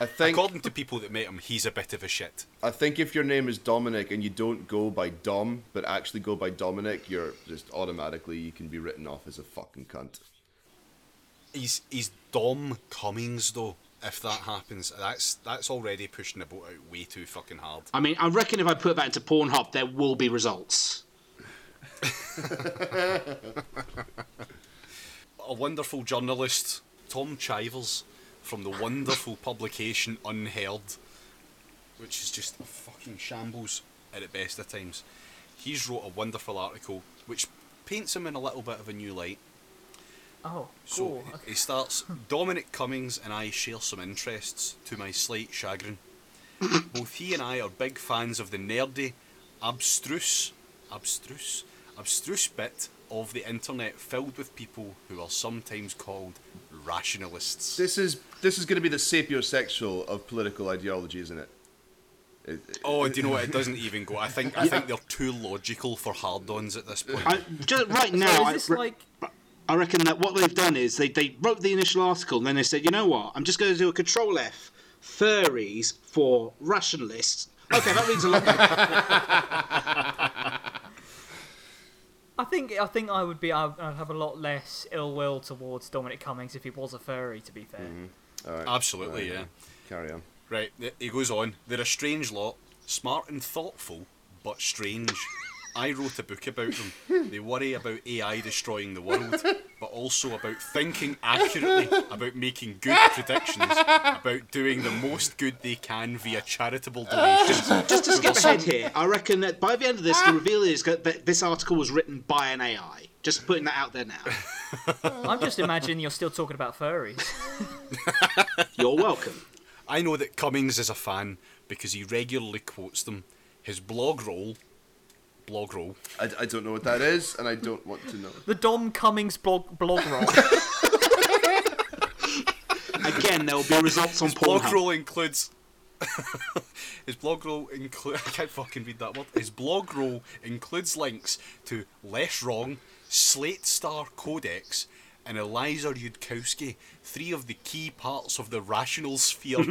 S2: I think.
S1: according to people that met him, he's a bit of a shit.
S2: I think if your name is Dominic and you don't go by Dom, but actually go by Dominic, you're just automatically you can be written off as a fucking cunt.
S1: He's he's Dom Cummings though. if that happens. That's that's already pushing the boat out way too fucking hard.
S4: I mean, I reckon if I put that into Pornhub, there will be results.
S1: A wonderful journalist, Tom Chivers, from the wonderful publication UnHerd, which is just a fucking shambles at the best of times. He's wrote a wonderful article which paints him in a little bit of a new light.
S3: Oh,
S1: So
S3: cool.
S1: he starts. Dominic Cummings and I share some interests, to my slight chagrin. Both he and I are big fans of the nerdy, abstruse, abstruse, abstruse bit of the internet filled with people who are sometimes called rationalists.
S2: This is this is going to be the sapiosexual of political ideology, isn't it? It- it-
S1: Oh, do you know what? It doesn't even go. I think I think they're too logical for hard-ons at this point.
S4: I, just right
S3: So
S4: now,
S3: is this
S4: I, re-
S3: like
S4: I reckon that what they've done is they, they wrote the initial article and then they said, you know what, I'm just going to do a control F, furries for rationalists. Okay, that means a lot.
S3: I think I think I would be I'd I'd have a lot less ill will towards Dominic Cummings if he was a furry. To be fair, mm-hmm.
S2: all right.
S1: Absolutely,
S2: All right,
S1: yeah.
S2: Carry on.
S1: Right, he goes on. They're a strange lot, smart and thoughtful, but strange. I wrote a book about them. They worry about AI destroying the world, but also about thinking accurately, about making good predictions, about doing the most good they can via charitable donations.
S4: just to skip ahead here, I reckon that by the end of this, the reveal is that that this article was written by an AI. Just putting that out there now.
S3: I'm just imagining you're still talking about furries.
S4: You're welcome.
S1: I know that Cummings is a fan because he regularly quotes them. His blog roll, blog roll,
S2: I, I don't know what that is, and I don't want to know.
S3: The Dom Cummings blog blog roll.
S4: Again, there will be results on
S1: blog
S4: Pornhub.
S1: roll includes. His blog roll include. I can't fucking read that word. His blog roll includes links to Less Wrong, Slate Star Codex, and Eliezer Yudkowsky, three of the key parts of the rational sphere.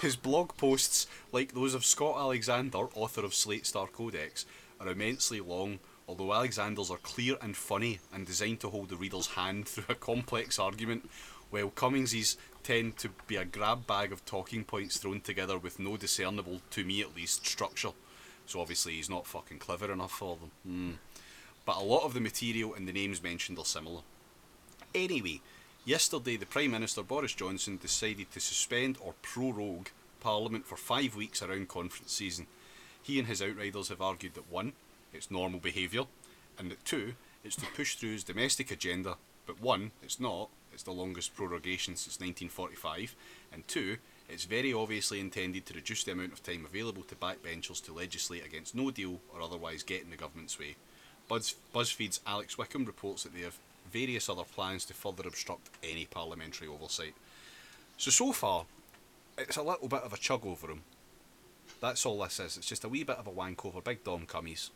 S1: His blog posts, like those of Scott Alexander, author of Slate Star Codex, are immensely long, although Alexander's are clear and funny and designed to hold the reader's hand through a complex argument, while Cummings's tend to be a grab bag of talking points thrown together with no discernible, to me at least, structure. So obviously he's not fucking clever enough for them. Hmm. But a lot of the material and the names mentioned are similar. Anyway, yesterday the Prime Minister Boris Johnson decided to suspend or prorogue Parliament for five weeks around conference season. He and his outriders have argued that one, it's normal behaviour, and that two, it's to push through his domestic agenda, but one, it's not, it's the longest prorogation since 1945, and two, it's very obviously intended to reduce the amount of time available to backbenchers to legislate against no deal or otherwise get in the government's way. Buzz, BuzzFeed's Alex Wickham reports that they have various other plans to further obstruct any parliamentary oversight. So, so far, it's a little bit of a chug over him. That's all this is. It's just a wee bit of a wank over Big Dom Cummies.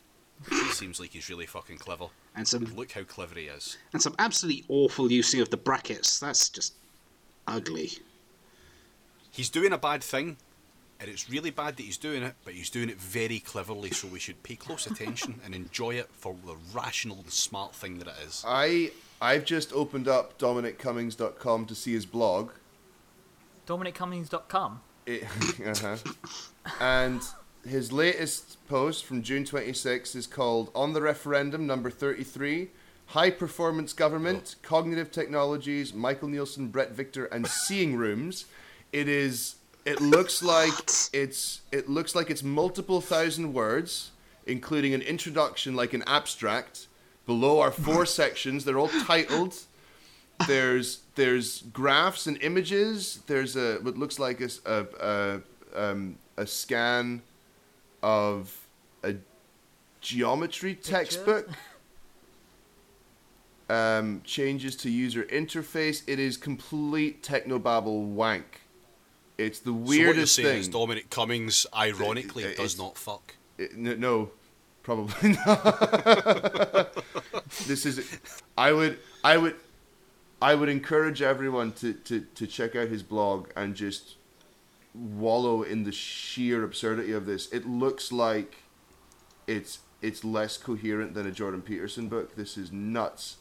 S1: He seems like he's really fucking clever.
S4: And some
S1: Look how clever he is.
S4: and some absolutely awful using of the brackets. That's just ugly.
S1: He's doing a bad thing, and it's really bad that he's doing it, but he's doing it very cleverly, so we should pay close attention and enjoy it for the rational and smart thing that it is.
S2: I I've just opened up DominicCummings.com to see his blog.
S3: DominicCummings.com.
S2: It, uh-huh. And his latest post from June 26 is called On the Referendum, number 33 High Performance Government, Cognitive Technologies, Michael Nielsen, Bret Victor, and Seeing Rooms. It is. It looks like it's. It looks like it's multiple thousand words, including an introduction, like an abstract. Below are four sections. They're all titled there's there's graphs and images. There's a what looks like a a, a, um, a scan of a geometry textbook. Um, changes to user interface. It is complete technobabble wank. It's the
S1: so what you're
S2: weirdest
S1: saying
S2: thing.
S1: is Dominic Cummings, ironically,
S2: it-
S1: does not fuck.
S2: It- no, probably not. this is. I would. I would. I would encourage everyone to, to, to check out his blog and just wallow in the sheer absurdity of this. It looks like it's it's less coherent than a Jordan Peterson book. This is nuts.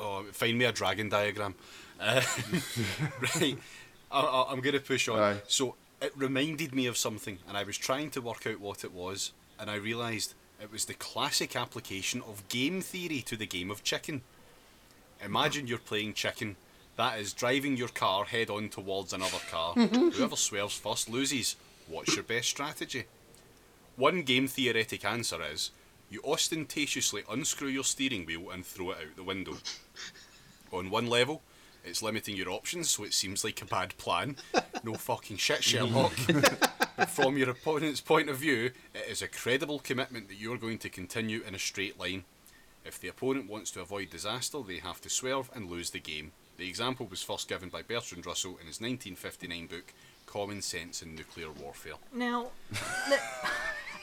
S1: Oh, find me a dragon diagram. Uh, right, I, I'm going to push on.
S2: Aye.
S1: So it reminded me of something, and I was trying to work out what it was, and I realised it was the classic application of game theory to the game of chicken. Imagine you're playing chicken. That is driving your car head on towards another car. Whoever swerves first loses. What's your best strategy? One game theoretic answer is you ostentatiously unscrew your steering wheel and throw it out the window. On one level, it's limiting your options, so it seems like a bad plan. No fucking shit, Sherlock. but from your opponent's point of view, it is a credible commitment that you're going to continue in a straight line. If the opponent wants to avoid disaster, they have to swerve and lose the game. The example was first given by Bertrand Russell in his 1959 book, Common Sense in Nuclear Warfare.
S3: Now, let-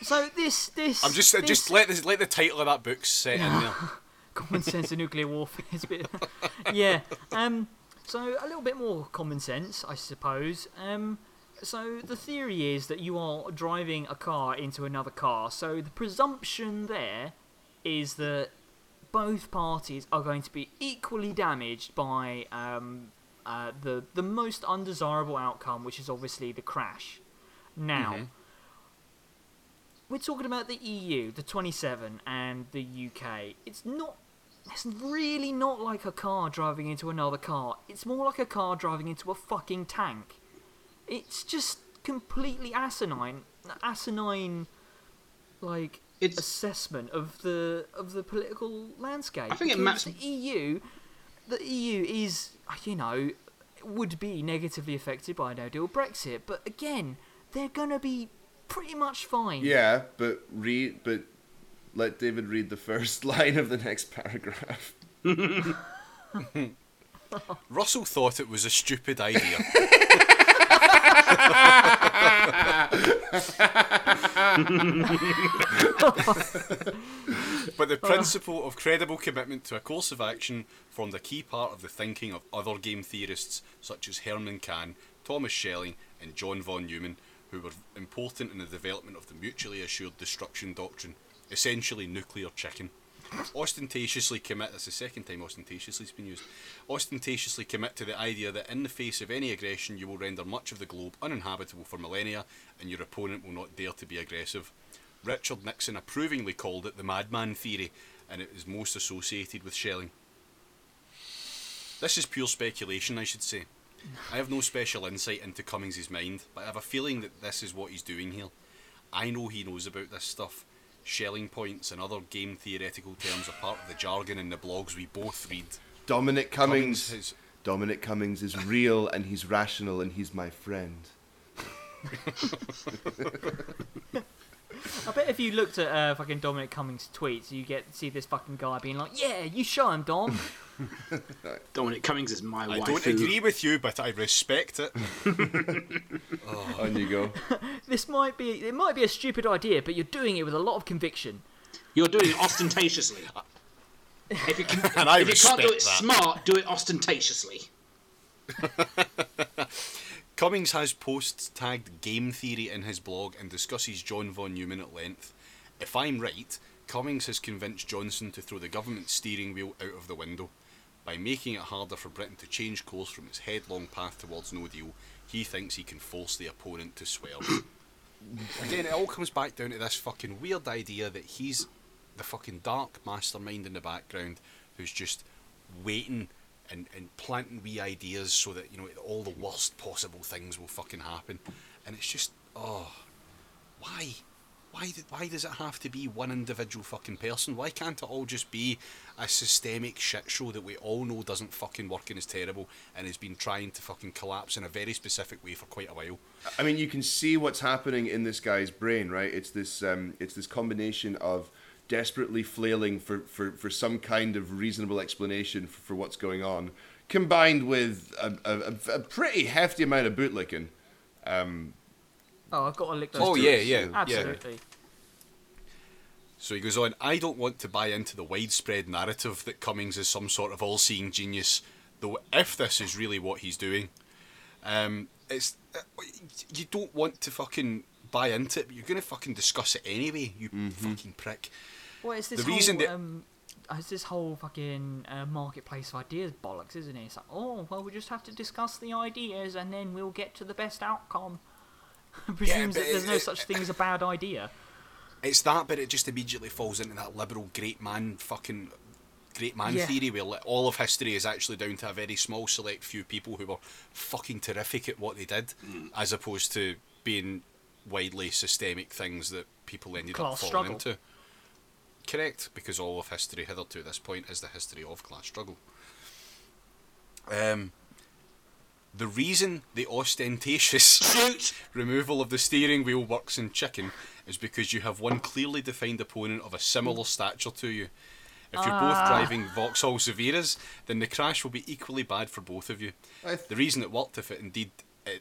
S3: so this this
S1: I'm just
S3: this,
S1: just let this, let the title of that book set in there.
S3: Common sense of nuclear warfare is a bit yeah um so a little bit more common sense i suppose um so the theory is that you are driving a car into another car so the presumption there is that both parties are going to be equally damaged by um, uh, the the most undesirable outcome which is obviously the crash now we're talking about the EU, the 27, and the UK. It's not. It's really not like a car driving into another car. It's more like a car driving into a fucking tank. It's just completely asinine, asinine, like
S4: It's-
S3: assessment of the of the political landscape.
S4: I think it
S3: Because
S4: maps-
S3: the EU. The EU is, you know, would be negatively affected by a no deal Brexit, but again, they're gonna be pretty much fine.
S2: Yeah, but read, but let David read the first line of the next paragraph.
S1: Russell thought it was a stupid idea. but the principle of credible commitment to a course of action formed a key part of the thinking of other game theorists such as Herman Kahn, Thomas Schelling, and John von Neumann, who were important in the development of the mutually assured destruction doctrine, essentially nuclear chicken. Ostentatiously commit that's the second time ostentatiously has been used ostentatiously commit to the idea that in the face of any aggression you will render much of the globe uninhabitable for millennia and your opponent will not dare to be aggressive. Richard nixon approvingly called it the madman theory and it is most associated with Schelling. This is pure speculation i should say. I have no special insight into cummings's mind but i have a feeling that this is what he's doing here. I know he knows about this stuff Schelling points and other game theoretical terms are part of the jargon in the blogs we both read.
S2: Dominic Cummings.
S1: has-
S2: Dominic Cummings is real and he's rational and he's my friend.
S3: I bet if you looked at uh, fucking Dominic Cummings' tweets, you get see this fucking guy being like, "Yeah, you show him, Dom."
S4: Dominic Cummings is my wife.
S1: I
S4: wife.
S1: don't agree with you, but I respect it.
S2: Oh, on you go.
S3: this might be it might be a stupid idea, but you're doing it with a lot of conviction.
S4: You're doing it ostentatiously. If you, can,
S1: And I
S4: if you can't do it
S1: that.
S4: smart, do it ostentatiously.
S1: Cummings has posts tagged game theory in his blog and discusses John von Neumann at length. If I'm right, Cummings has convinced Johnson to throw the government steering wheel out of the window. By making it harder for Britain to change course from its headlong path towards no deal, he thinks he can force the opponent to swerve. Again, it all comes back down to this fucking weird idea that he's the fucking dark mastermind in the background who's just waiting and, and planting wee ideas so that, you know, all the worst possible things will fucking happen. And it's just, oh, why? Why, why does it have to be one individual fucking person? Why can't it all just be a systemic shit show that we all know doesn't fucking work and is terrible and has been trying to fucking collapse in a very specific way for quite a while?
S2: I mean, you can see what's happening in this guy's brain, right? It's this, um, it's this combination of desperately flailing for, for, for some kind of reasonable explanation for, for what's going on, combined with a, a, a pretty hefty amount of bootlicking. Um,
S3: Oh, I've got to lick those.
S1: Oh,
S3: two.
S1: yeah, yeah, yeah.
S3: absolutely.
S1: So he goes on, I don't want to buy into the widespread narrative that Cummings is some sort of all seeing genius, though if this is really what he's doing, um, it's uh, you don't want to fucking buy into it, but you're going to fucking discuss it anyway, you fucking prick.
S3: Well, it's this
S1: The reason
S3: whole,
S1: that-
S3: um, it's this whole fucking uh, marketplace of ideas bollocks, isn't it? It's like, oh, well, we just have to discuss the ideas and then we'll get to the best outcome. Presumes
S1: but
S3: that there's
S1: it-
S3: no
S1: it-
S3: such thing as a bad idea.
S1: It's that, but it just immediately falls into that liberal great man fucking great man
S3: Yeah.
S1: theory where all of history is actually down to a very small select few people who were fucking terrific at what they did, as opposed to being widely systemic things that people ended
S3: Class
S1: up falling
S3: struggle.
S1: into. Correct, because all of history hitherto at this point is the history of class struggle. Um, the reason the ostentatious removal of the steering wheel works in chicken is because you have one clearly defined opponent of a similar stature to you. If you're both
S3: Ah.
S1: driving Vauxhall Zafiras, then the crash will be equally bad for both of you.
S2: Th-
S1: The reason it worked, if it indeed,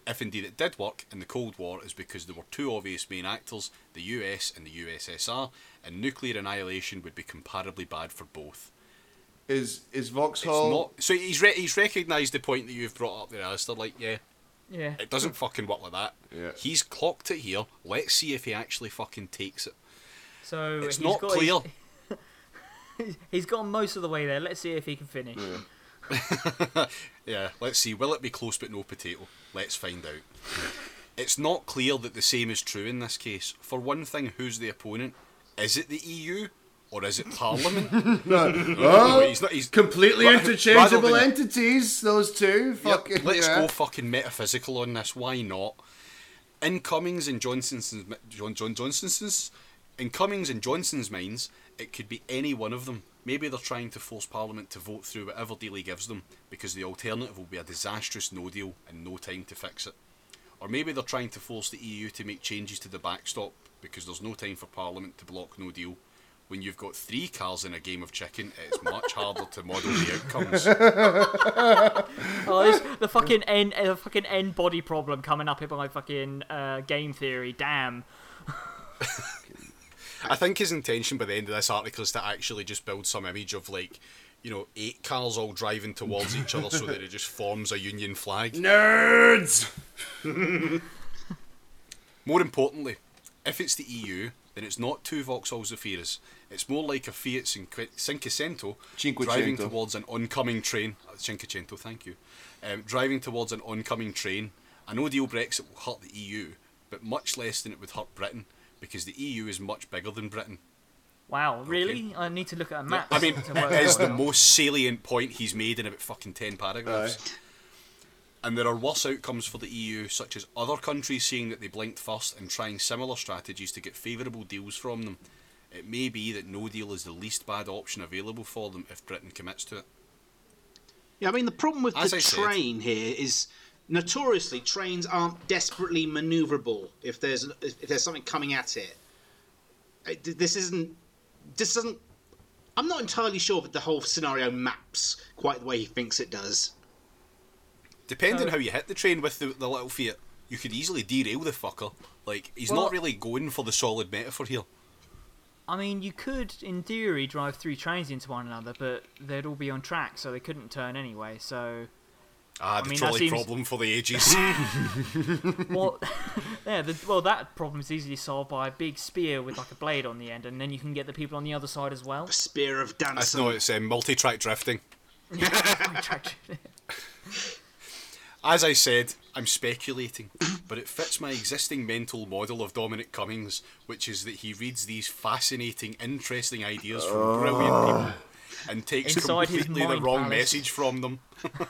S1: if indeed it did work in the Cold War, is because there were two obvious main actors, the US and the USSR, and nuclear annihilation would be comparably bad for both.
S2: Is is
S1: It's
S2: Vauxhall?
S1: not. So he's re- he's recognised the point that you've brought up there, Alistair. Like, yeah,
S3: Yeah.
S1: it doesn't fucking work like that.
S2: Yeah.
S1: He's clocked it here. Let's see if he actually fucking takes it.
S3: So
S1: It's
S3: he's
S1: not
S3: got
S1: clear.
S3: His, he's gone most of the way there. Let's see if he can finish.
S1: Yeah. Yeah, let's see. Will it be close but no potato? Let's find out. It's not clear that the same is true in this case. For one thing, who's the opponent? Is it the EU or is it Parliament?
S2: oh,
S1: he's not. He's
S2: completely
S1: Ra-
S2: interchangeable
S1: rather than-
S2: entities. Those two.
S1: Yep,
S2: Fucking.
S1: let's
S2: yeah.
S1: go fucking metaphysical on this. Why not? In Cummings and Johnson's, John, John Johnson's, in Cummings and Johnson's minds, it could be any one of them. Maybe they're trying to force Parliament to vote through whatever deal he gives them, because the alternative will be a disastrous no deal and no time to fix it. Or maybe they're trying to force the EU to make changes to the backstop, because there's no time for Parliament to block no deal. When you've got three cars in a game of chicken, it's much harder to model the outcomes.
S3: Oh, the fucking end, uh, the fucking n-body problem coming up in my fucking uh, game theory. Damn.
S1: I think his intention by the end of this article is to actually just build some image of like, you know, eight cars all driving towards each other so that it just forms a Union flag.
S2: Nerds.
S1: More importantly, if it's the EU, then it's not two Vauxhall Zafiras. It's more like a Fiat Cinquecento
S2: Cinquecento.
S1: driving towards an oncoming train. uh, Cinquecento, thank you. Um, driving towards an oncoming train. A no deal Brexit will hurt the EU, but much less than it would hurt Britain, because the EU is much bigger than Britain.
S3: Wow, really? I need to look at a map.
S1: I mean,
S3: to
S1: it is the
S3: out.
S1: most salient point he's made in about fucking 10 paragraphs. And there are worse outcomes for the EU, such as other countries seeing that they blinked first and trying similar strategies to get favourable deals from them. It may be that no deal is the least bad option available for them if Britain commits to it.
S4: Yeah, I mean the problem with
S1: As
S4: the
S1: I said-
S4: train here is notoriously trains aren't desperately manoeuvrable if there's if there's something coming at it. Uh, it- This isn't. This doesn't. I'm not entirely sure that the whole scenario maps quite the way he thinks it does.
S1: Depending
S3: So-
S1: how you hit the train with the, the little Fiat, you could easily derail the fucker. Like, he's
S3: Well-
S1: not really going for the solid metaphor here.
S3: I mean, you could, in theory, drive three trains into one another, but they'd all be on track, so they couldn't turn anyway. So,
S1: Ah, the
S3: mean,
S1: trolley
S3: seems-
S1: problem for the ages.
S3: well, yeah, the, well, that problem is easily solved by a big spear with like a blade on the end, and then you can get the people on the other side as well.
S4: A spear of
S1: That's
S4: Danson.
S1: no, it's um, multi-track drifting.
S3: Attraction.
S1: As I said, I'm speculating, but it fits my existing mental model of Dominic Cummings, which is that he reads these fascinating, interesting ideas from brilliant people and takes
S3: Inside
S1: completely the wrong
S3: palace.
S1: message from them.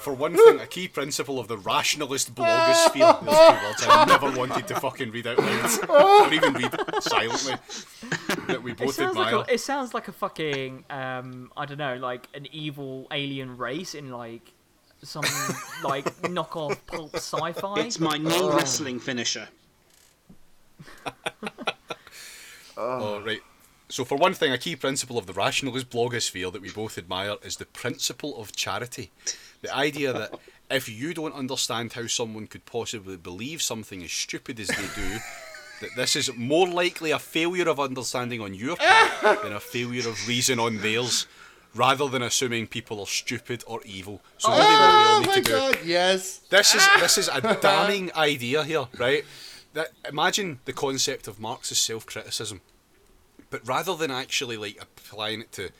S1: For one thing, a key principle of the rationalist blogosphere, those two words I never wanted to fucking read out loud, or even read silently, that we
S3: It
S1: both
S3: sounds,
S1: admire.
S3: like a, it sounds like a fucking um I don't know like an evil alien race in like some like knockoff pulp sci-fi.
S4: It's my knee oh. wrestling finisher.
S1: Oh, right. So, for one thing, a key principle of the rationalist blogosphere that we both admire is the principle of charity. The idea that if you don't understand how someone could possibly believe something as stupid as they do, that this is more likely a failure of understanding on your part than a failure of reason on theirs, rather than assuming people are stupid or evil. So, really, what we all
S2: Oh
S1: need to do
S2: god! Yes.
S1: this is this is a damning idea here, right? That imagine the concept of Marxist self-criticism. But rather than actually like applying it to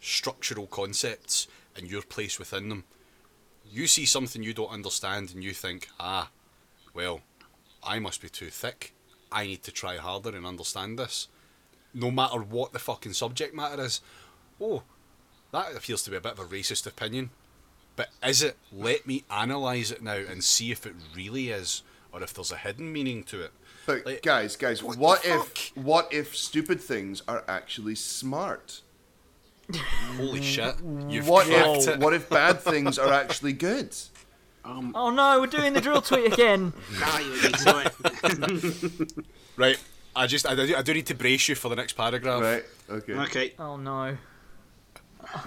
S1: structural concepts and your place within them, you see something you don't understand and you think, ah, well, I must be too thick. I need to try harder and understand this. No matter what the fucking subject matter is. Oh, that appears to be a bit of a racist opinion. But is it? Let me analyse it now and see if it really is, or if there's a hidden meaning to it.
S2: But
S1: Like,
S2: guys, guys,
S1: what
S2: what, if
S1: fuck?
S2: what if stupid things are actually smart?
S1: Holy shit! You've
S2: What if
S1: it.
S2: what if bad things are actually good?
S4: Um,
S3: Oh no, we're doing the drill tweet again.
S4: now you need it.
S1: Right. I just I do, I do need to brace you for the next paragraph.
S2: Right? Okay.
S4: okay.
S3: Oh no.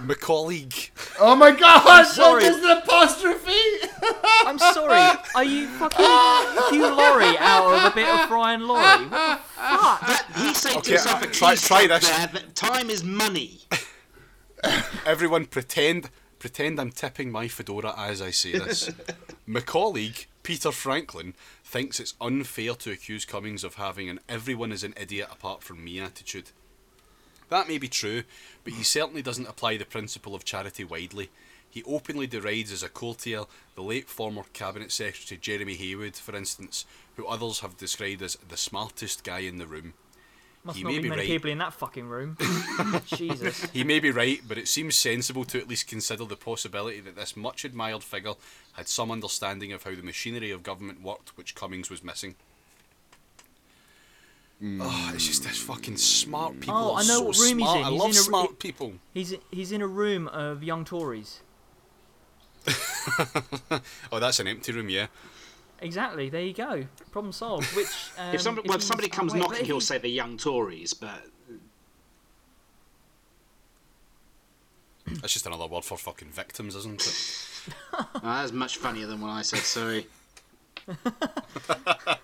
S1: Macaulay.
S2: Oh my god!
S3: sorry.
S2: What is the apostrophe?
S3: I'm sorry. Are you fucking Hugh Laurie out of a bit of Fry and Laurie? What the fuck?
S4: That, he said
S1: Okay,
S4: to himself,
S1: uh, try- try this.
S4: There, that time is money.
S1: Everyone pretend pretend I'm tipping my fedora as I say this. my colleague, Peter Franklin, thinks it's unfair to accuse Cummings of having an everyone is an idiot apart from me attitude. That may be true, but he certainly doesn't apply the principle of charity widely. He openly derides as a courtier the late former Cabinet Secretary Jeremy Heywood, for instance, who others have described as the smartest guy in the room.
S3: Must
S1: He
S3: not
S1: may
S3: be many
S1: right.
S3: people in that fucking room. Jesus.
S1: He may be right, but it seems sensible to at least consider the possibility that this much admired figure had some understanding of how the machinery of government worked, which Cummings was missing. Oh, it's just this fucking smart people.
S3: Oh, I know
S1: so
S3: what room he's
S1: smart.
S3: in.
S1: I
S3: He's
S1: love
S3: in a-
S1: smart people.
S3: He's he's in a room of young Tories.
S1: Oh, that's an empty room, yeah.
S3: Exactly. There you go. Problem solved. Which um,
S4: if somebody, well, if
S3: he's-
S4: somebody
S3: oh,
S4: comes
S3: wait,
S4: knocking, he'll say the young Tories, but
S1: That's just another word for fucking victims, isn't it?
S4: uh, that's much funnier than what I said. Sorry.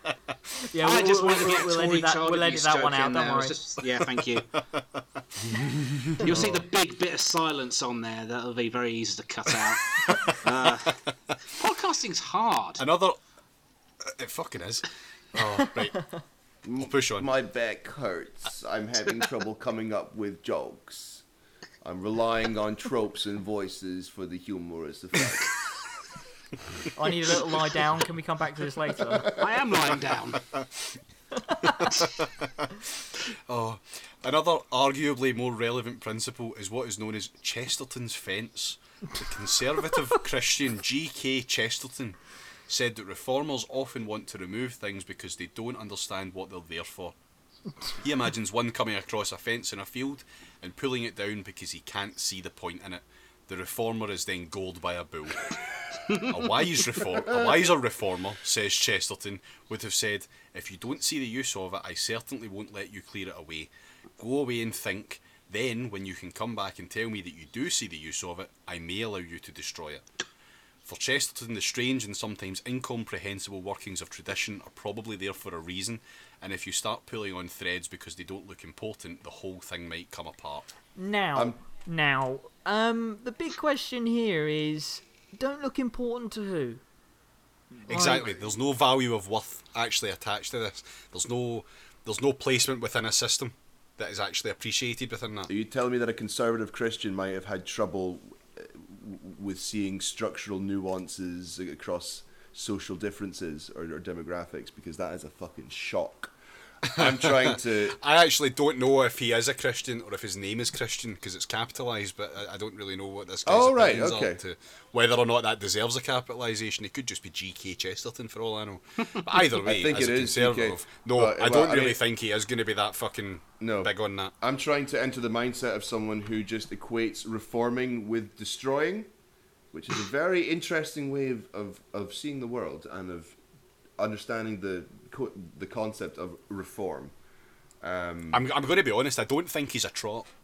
S3: Yeah,
S4: I
S3: we'll,
S4: just
S3: we'll,
S4: wanted to get
S3: we'll
S4: Tory
S3: edit that.
S4: child
S3: We'll edit
S4: abuse
S3: that
S4: joke
S3: one out. Don't
S4: there. I was
S3: worry.
S4: just- yeah, thank you. You'll see the big bit of silence on there. That'll be very easy to cut out. uh, podcasting's hard.
S1: Another. uh, It fucking is. Oh, right. I'll push on.
S2: My back hurts. I'm having trouble coming up with jokes. I'm relying on tropes and voices for the humorous effect.
S3: I need a little lie down. Can we come back to this later?
S4: I am lying down.
S1: Oh, another arguably more relevant principle is what is known as Chesterton's fence. The conservative Christian G.K. Chesterton said that reformers often want to remove things because they don't understand what they're there for. He imagines one coming across a fence in a field and pulling it down because he can't see the point in it. The reformer is then gored by a bull. A wise reform, a wiser reformer, says Chesterton, would have said, "If you don't see the use of it, I certainly won't let you clear it away. Go away and think. Then, when you can come back and tell me that you do see the use of it, I may allow you to destroy it." For Chesterton, the strange and sometimes incomprehensible workings of tradition are probably there for a reason, and if you start pulling on threads because they don't look important, the whole thing might come apart.
S3: Now,
S2: Um,
S3: now, um, the big question here is: don't look important to who?
S1: Exactly. There's no value of worth actually attached to this. There's no there's no placement within a system that is actually appreciated within that.
S2: Are you telling me that a conservative Christian might have had trouble uh, with seeing structural nuances across social differences or, or demographics? Because that is a fucking shock. I'm trying to.
S1: I actually don't know if he is a Christian or if his name is Christian because it's capitalised, but I, I don't really know what this guy's
S2: Oh, right, okay.
S1: to whether or not that deserves a capitalization. It could just be G.K. Chesterton for all I know. But either way,
S2: think
S1: as
S2: it
S1: a
S2: is
S1: conservative,
S2: GK,
S1: no,
S2: but,
S1: I don't
S2: I
S1: really
S2: mean-
S1: think he is going to be that fucking
S2: No.
S1: big on that.
S2: I'm trying to enter the mindset of someone who just equates reforming with destroying, which is a very interesting way of, of, of seeing the world and of understanding the co- the concept of reform. Um,
S1: I'm, I'm going to be honest. I don't think he's a trot.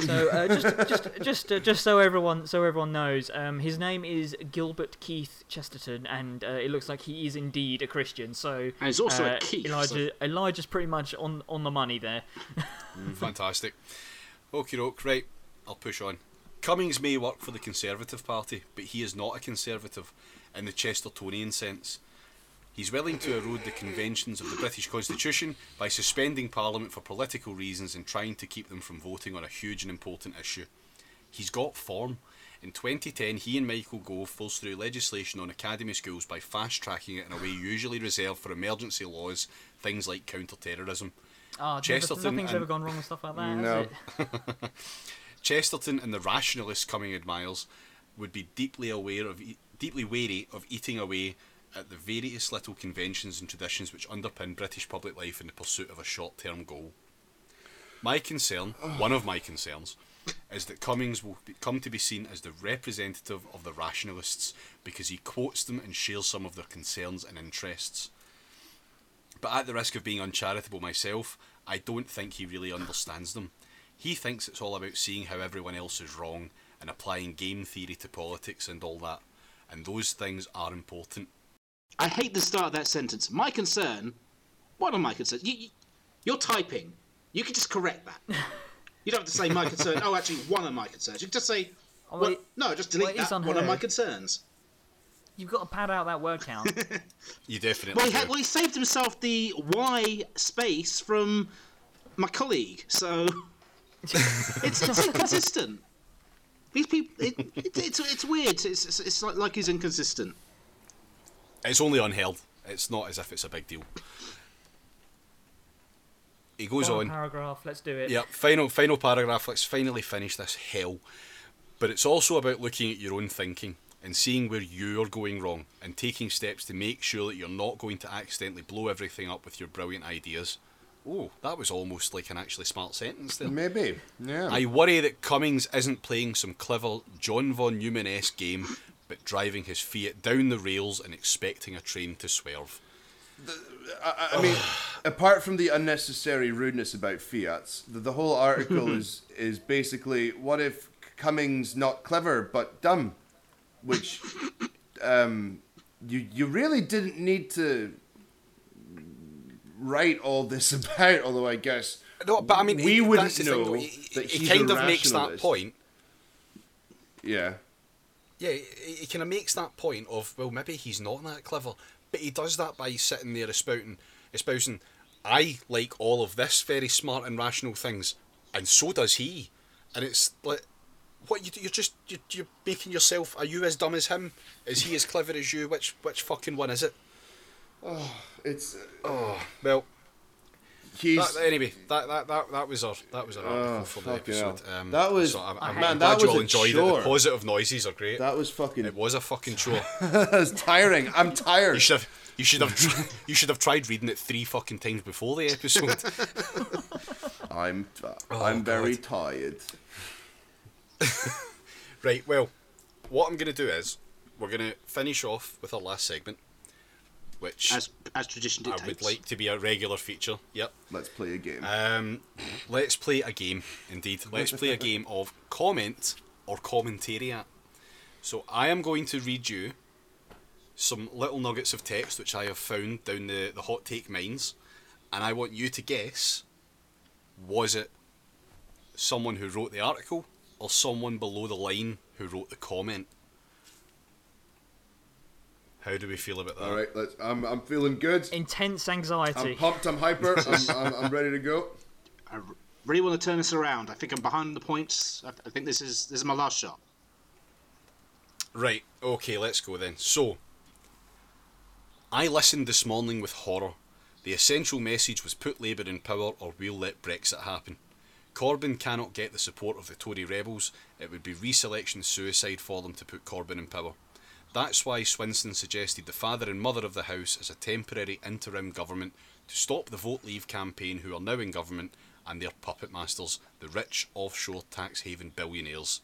S3: So uh, just just just uh, just so everyone so everyone knows, um, his name is Gilbert Keith Chesterton, and uh, it looks like he is indeed a Christian. So
S4: And he's also a
S3: uh,
S4: Keith,
S3: Elijah Elijah's pretty much on on the money there.
S1: Fantastic. Okie doke, right, I'll push on. Cummings may work for the Conservative Party, but he is not a Conservative in the Chestertonian sense. He's willing to erode the conventions of the British Constitution by suspending Parliament for political reasons and trying to keep them from voting on a huge and important issue. He's got form. In 2010, he and Michael Gove forced through legislation on academy schools by fast tracking it in a way usually reserved for emergency laws, things like counter terrorism.
S3: Oh, ah,
S1: Chesterton
S3: nothing's
S1: and-
S3: ever gone wrong with stuff like that, has
S2: No.
S3: it?
S1: Chesterton and the rationalist coming admirers would be deeply aware of, e- deeply wary of eating away at the various little conventions and traditions which underpin British public life in the pursuit of a short-term goal. My concern, one of my concerns, is that Cummings will be, come to be seen as the representative of the rationalists because he quotes them and shares some of their concerns and interests. But at the risk of being uncharitable myself, I don't think he really understands them. He thinks it's all about seeing how everyone else is wrong and applying game theory to politics and all that. And those things are important.
S4: I hate the start of that sentence. My concern. One of my concerns. You, you, you're typing. You can just correct that. You don't have to say my concern. Oh, actually, one of my concerns. You can just say.
S3: Oh,
S4: well,
S3: it-
S4: no, just delete
S3: it is
S4: that. One of my concerns.
S3: You've got to pad out that word count.
S1: You definitely
S4: Well, he,
S1: do.
S4: had, well, he saved himself the Y space from my colleague, so it's, it's inconsistent. These people, it, it, it's it's weird. It's it's, it's like, like he's inconsistent.
S1: It's only UnHerd. It's not as if it's a big deal. He goes
S3: Final
S1: on.
S3: paragraph. Let's do it.
S1: Yep, final final paragraph. Let's finally finish this hell. But it's also about looking at your own thinking and seeing where you're going wrong and taking steps to make sure that you're not going to accidentally blow everything up with your brilliant ideas. Oh, that was almost like an actually smart sentence there.
S2: Maybe. Yeah.
S1: I worry that Cummings isn't playing some clever John von Neumann esque game, but driving his Fiat down the rails and expecting a train to swerve.
S2: I, I mean, apart from the unnecessary rudeness about Fiats, the, the whole article is is basically what if Cummings not clever but dumb, which um, you you really didn't need to write all this about. Although I guess
S1: No, but I mean,
S2: we
S1: he-
S2: wouldn't
S1: the thing,
S2: know that
S1: he kind of makes that point.
S2: yeah.
S1: Yeah, he, he kind of makes that point of well, maybe he's not that clever, but he does that by sitting there espousing, espousing, I like all of this very smart and rational things, and so does he, and it's like, what you do- you're just you're, you're making yourself. Are you as dumb as him? Is he as clever as you? Which which fucking one is it?
S2: Oh it's
S1: Oh well.
S2: He's
S1: That, anyway, that, that, that, that was our that was our article
S2: Oh,
S1: for the episode. Um,
S2: That was-
S1: so I'm,
S3: I
S1: I'm,
S3: hate
S1: glad
S2: That
S1: you
S2: was
S1: all
S2: a
S1: enjoyed it. The positive noises are great.
S2: that was fucking
S1: It was a fucking chore.
S2: that was tiring. I'm tired.
S1: You should have. You should have. You should have tried reading it three fucking times before the episode.
S2: I'm
S1: Oh,
S2: I'm very
S1: God.
S2: tired.
S1: right. Well, what I'm going to do is we're going to finish off with our last segment, which
S4: As as tradition dictates.
S1: I would like to be a regular feature. Yep.
S2: Let's play a game.
S1: Um, let's play a game. Indeed, let's play a game of comment or commentariat. So I am going to read you some little nuggets of text which I have found down the, the hot take mines, and I want you to guess was it someone who wrote the article or someone below the line who wrote the comment? How do we feel about that?
S2: All right, let's. I'm I'm feeling good.
S3: Intense anxiety.
S2: I'm pumped. I'm hyper. I'm, I'm, I'm ready to go.
S4: I r- really want to turn this around. I think I'm behind the points. I, I think this is this is my last shot.
S1: Right, okay, let's go then. So, I listened this morning with horror. The essential message was put Labour in power or we'll let Brexit happen. Corbyn cannot get the support of the Tory rebels. It would be reselection suicide for them to put Corbyn in power. That's why Swinson suggested the father and mother of the House as a temporary interim government to stop the Vote Leave campaign who are now in government and their puppet masters, the rich offshore tax haven billionaires.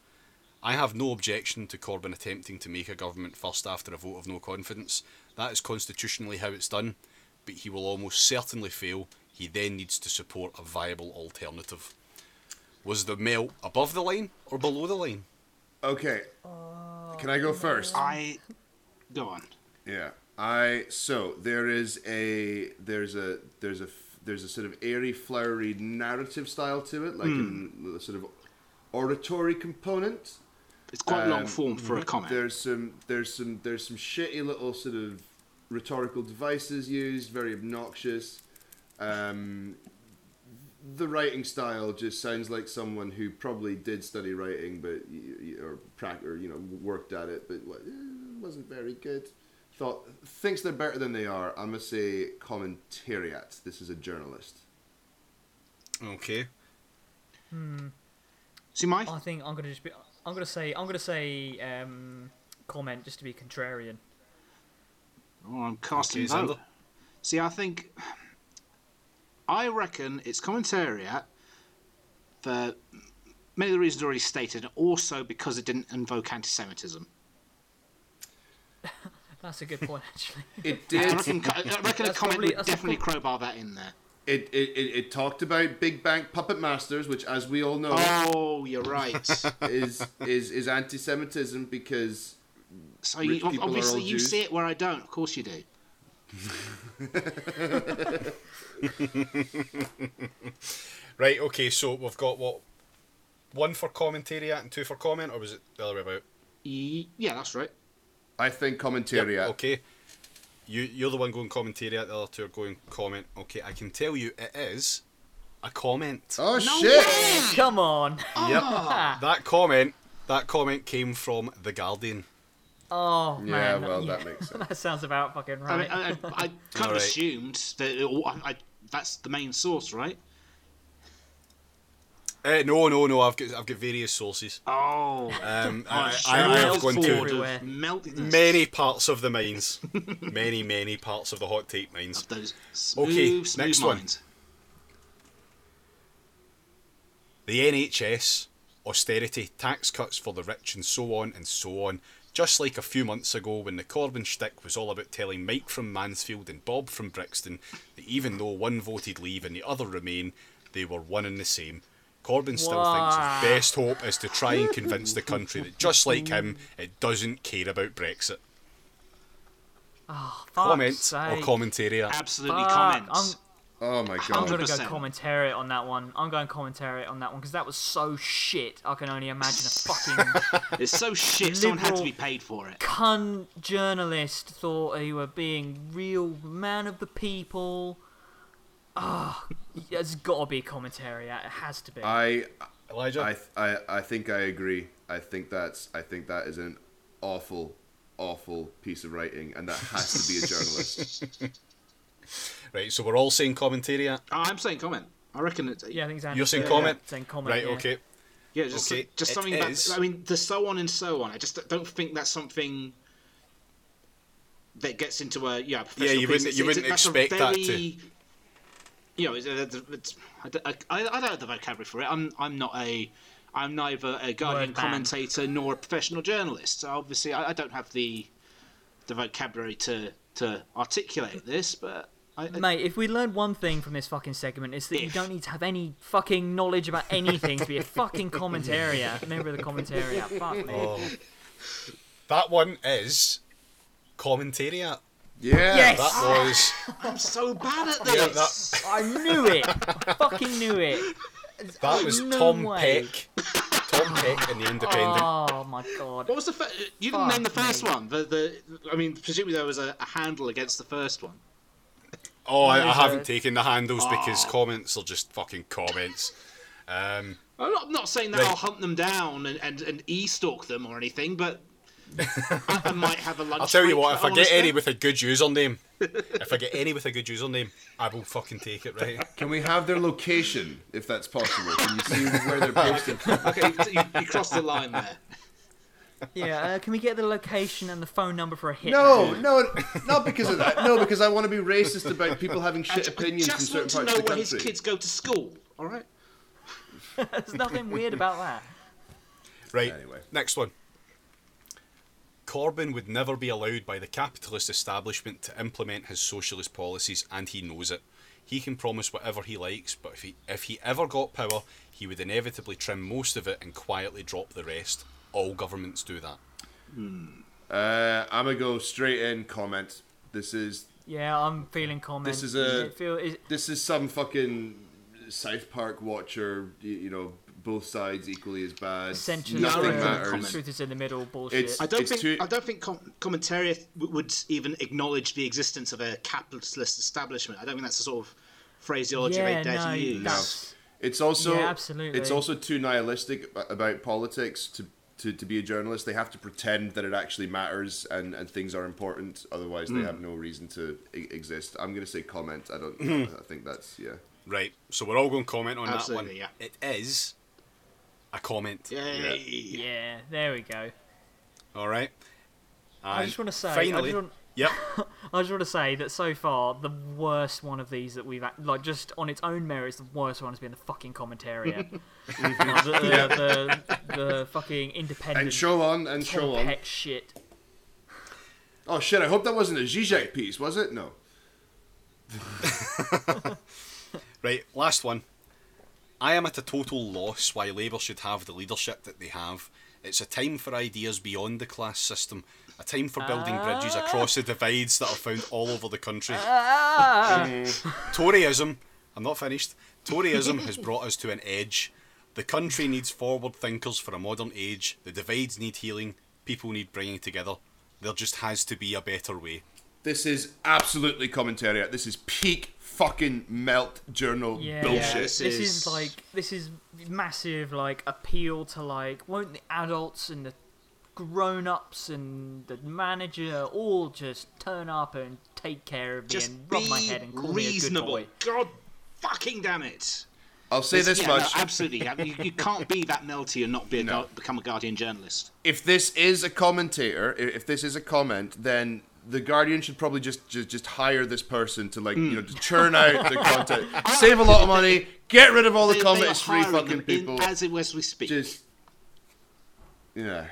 S1: I have no objection to Corbyn attempting to make a government first after a vote of no confidence. That is constitutionally how it's done, but he will almost certainly fail. He then needs to support a viable alternative. Was the melt above the line or below the line?
S2: Okay. Can I go first?
S4: I go on.
S2: Yeah. I so there is a there's a there's a there's a sort of airy flowery narrative style to it, like in the sort of oratory component.
S4: It's quite long
S2: Um,
S4: form for a comment.
S2: There's some there's some there's some shitty little sort of rhetorical devices used, very obnoxious. Um, the writing style just sounds like someone who probably did study writing, but y- y- or prac- or you know worked at it, but eh, wasn't very good. Thought thinks they're better than they are. I'm gonna say commentariat. This is a journalist.
S1: Okay. Hmm.
S4: See, my
S3: I think I'm gonna just be. I'm gonna say. I'm gonna say. Um, comment just to be contrarian.
S4: Oh, I'm casting
S1: Okay,
S4: vote. See, I think I reckon it's commentariat for many of the reasons already stated, and also because it didn't invoke anti-Semitism.
S3: That's a good point, actually.
S2: It
S4: I
S2: did.
S4: reckon, I reckon a comment
S3: probably-
S4: would definitely
S3: prob-
S4: crowbar that in there.
S2: It, it, it, it talked about Big Bank Puppet Masters, which, as we all know,
S4: Oh, you're right.
S2: is is is anti-Semitism because
S4: So
S2: Rich
S4: you,
S2: people are
S4: obviously
S2: all
S4: you
S2: Jews.
S4: see it where I don't. Of course you do.
S1: Right. Okay. So we've got what one for commentariat and two for comment, or was it the other way about?
S4: Yeah, that's right.
S2: I think commentariat.
S1: Okay. You you're the one going commentariat. The other two are going comment. Okay. I can tell you it is a comment.
S2: Oh shit!
S3: Come on.
S1: Yep. Ah. that comment. That comment came from the Guardian.
S3: Oh
S2: Yeah,
S3: man.
S2: well, that makes sense.
S3: that sounds about fucking
S4: I
S3: right.
S4: mean, I, I, I kind of
S1: Alright.
S4: assumed that it, I, I, that's the main source, right?
S1: Uh, no, no, no. I've got I've got various sources.
S4: Oh,
S1: Um, I. I, I have gone to
S3: Everywhere.
S4: of melting
S1: many parts of the mines, many many parts of the hot tape mines.
S4: smooth,
S1: Okay,
S4: smooth
S1: next one. The NHS, austerity, tax cuts for the rich, and so on and so on. Just like a few months ago when the Corbyn shtick was all about telling Mike from Mansfield and Bob from Brixton that even though one voted leave and the other remain, they were one and the same. Corbyn still thinks his best hope is to try and convince the country that just like him, it doesn't care about Brexit.
S3: oh, fuck's
S1: Comment or
S3: sake.
S1: commentariat.
S4: Absolutely
S3: Fuck,
S4: comments.
S2: Oh my god!
S3: I'm gonna go
S4: 100%.
S3: on that one. I'm going commentary on that one because that was so shit. I can only imagine a fucking
S4: It's so shit. Someone had to be paid for it.
S3: cunt journalist thought he were being real man of the people. Ah, it's got to be commentary. It has to be.
S2: I
S1: Elijah?
S2: I I I think I agree. I think that's I think that is an awful awful piece of writing, and that has to be a journalist.
S1: Right, so we're all saying commentariat.
S4: Oh, ah, I'm saying comment. I reckon it's
S3: yeah, I think Xander's
S1: You're saying
S3: yeah,
S1: comment?
S3: Saying comment.
S1: Right,
S3: yeah.
S1: okay.
S4: Yeah, just
S1: Okay,
S4: just
S1: it
S4: something about.
S1: is-
S4: I mean, the so on and so on. I just don't think that's something that gets into a yeah. Professional
S1: you
S4: piece.
S1: wouldn't- you
S4: it's-
S1: wouldn't
S4: that's a
S1: expect that to-
S4: You know, it's, uh, it's, it's, I, don't- I, I don't have the vocabulary for it. I'm I'm not a. I'm neither a Guardian commentator nor a professional journalist. So obviously, I, I don't have the the vocabulary to to articulate this. But I, I,
S3: Mate, if we learn one thing from this fucking segment, it's that you don't need to have any fucking knowledge about anything to be a fucking commentariat. Member of the commentariat. Fuck me.
S1: Oh. That one is commentariat.
S2: Yeah.
S3: Yes!
S1: That was
S4: I'm so bad at
S1: Yeah,
S4: this.
S3: I knew it. I fucking knew it.
S1: that was
S3: No
S1: Tom
S3: way.
S1: Peck. Tom Peck in the Independent.
S3: Oh my god.
S4: What was the fir- you didn't
S3: Fuck
S4: name the first
S3: me.
S4: one? The the I mean, presumably there was a, a handle against the first one.
S1: Oh, I, I haven't taken the handles because
S4: Oh.
S1: comments are just fucking comments. Um,
S4: I'm not, I'm not saying that
S1: Right.
S4: I'll hunt them down and, and, and e-stalk them or anything, but I, I might have a lunch.
S1: I'll tell you what, if I
S4: wanna
S1: get any with a good username, if I get any with a good username, I will fucking take it, right?
S2: Can we have their location if that's possible? Can you see where they're posted?
S4: okay, you, you crossed the line there.
S3: Yeah, uh, can we get the location and the phone number for a hit?
S2: No, no, not because of that. No, because I want to be racist about people having shit
S4: I
S2: opinions in
S4: just
S2: certain
S4: want to
S2: parts
S4: know
S2: of the
S4: where his kids go to school. All right.
S3: There's nothing weird about that.
S1: Right.
S2: Anyway.
S1: Next one. Corbyn would never be allowed by the capitalist establishment to implement his socialist policies, and he knows it. He can promise whatever he likes, but if he if he ever got power, he would inevitably trim most of it and quietly drop the rest. All governments do that.
S2: Uh, I'm gonna go straight in comment. This is
S3: Yeah, I'm feeling comment.
S2: This is a-
S3: It feel, is,
S2: this is some fucking South Park watcher, you, you know, both sides equally as bad.
S3: Essentially,
S2: Nothing
S4: no, no,
S2: matters.
S4: comment.
S3: truth is in the middle. Bullshit.
S2: It's-
S4: I don't
S2: It's
S4: think
S2: too-
S4: I don't think com- commentary would even acknowledge the existence of a capitalist establishment. I don't think that's the sort of phraseology
S3: yeah,
S4: they dare
S3: no,
S4: to use.
S3: that's
S2: It's also
S3: Yeah, absolutely.
S2: It's also too nihilistic about politics to, to, to be a journalist. They have to pretend that it actually matters and, and things are important. Otherwise, they hmm. have no reason to e- exist. I'm going to say comment. I don't. Hmm. I think that's yeah.
S1: Right, so we're all going to comment on
S4: Absolutely,
S1: that one.
S4: yeah.
S1: It is a comment.
S4: Yay!
S3: yeah. There we go.
S1: All right.
S3: I just want to say, I
S1: finally,
S3: just want,
S1: yep.
S3: I just want to say that so far the worst one of these that we've ac- like just on its own merits, the worst one has been the fucking commentariat. Like, the, the, the, the fucking independent
S2: And show on and show on.
S3: Peck shit.
S2: Oh shit! I hope that wasn't a Zizek piece, was it? No.
S1: Right, last one. I am at a total loss why Labour should have the leadership that they have. It's a time for ideas beyond the class system, a time for building bridges ah. across the divides that are found all over the country. Ah. Mm. Toryism, I'm not finished. Toryism has brought us to an edge. The country needs forward thinkers for a modern age. The divides need healing. People need bringing together. There just has to be a better way.
S2: This is absolutely commentariat. This is peak fucking melt journal
S3: Yeah,
S2: bullshit.
S4: Yeah,
S3: This
S4: this
S3: is
S4: is-
S3: like this is massive like appeal to like won't the adults and the grown-ups and the manager all just turn up and take care of me
S4: Just
S3: and rub my head and call
S4: reasonable.
S3: me a good boy.
S4: God fucking damn it!
S2: I'll say this
S4: yeah, no,
S2: much:
S4: absolutely. You, you can't be that melty and not be a
S2: No.
S4: gu- become a Guardian journalist.
S2: if this is a commentator, if this is a comment, then the Guardian should probably just just, just hire this person to like you know just churn out the hmm. content, save a lot of money, get rid of all the
S4: They- they
S2: comment
S4: are
S2: it's free fucking
S4: them in-
S2: people.
S4: as it was we speak.
S2: Just yeah.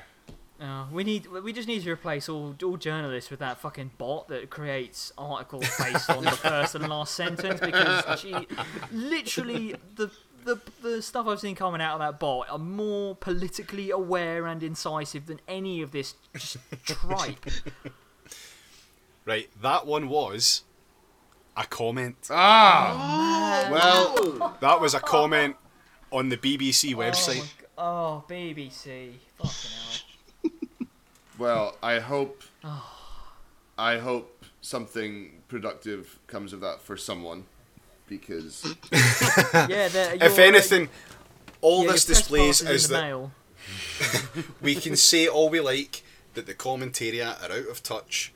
S3: Uh, we need we just need to replace all all journalists with that fucking bot that creates articles based on the first and last sentence because gee, literally the the the stuff I've seen coming out of that bot are more politically aware and incisive than any of this just tripe.
S1: Right, that one was a comment.
S2: Ah. well,
S1: That was a comment on the BBC website.
S3: Oh, BBC, fucking hell.
S2: Well. I hope. I hope something productive comes of that for someone, because
S3: Yeah,
S1: if
S3: your,
S1: anything, all
S3: yeah,
S1: this displays
S3: is
S1: is that we can say all we like that the commentariat are out of touch,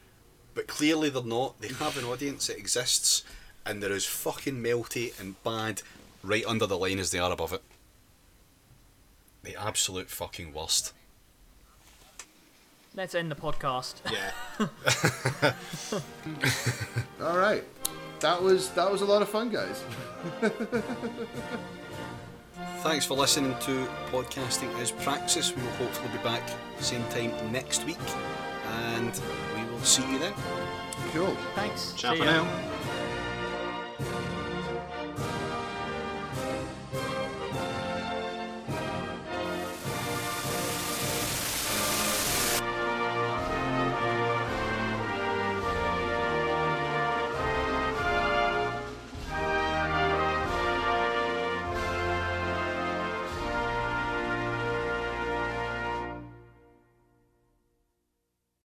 S1: but clearly they're not. They have an audience, it exists, and they're as fucking melty and bad right under the line as they are above it. The absolute fucking worst.
S3: Let's end the podcast.
S4: yeah.
S2: all right, that was that was a lot of fun, guys.
S1: Thanks for listening to Podcasting is Praxis. We will hopefully be back same time next week, and we will see you then.
S2: Cool.
S3: Thanks.
S4: Ciao
S3: See
S4: for
S3: ya.
S4: now.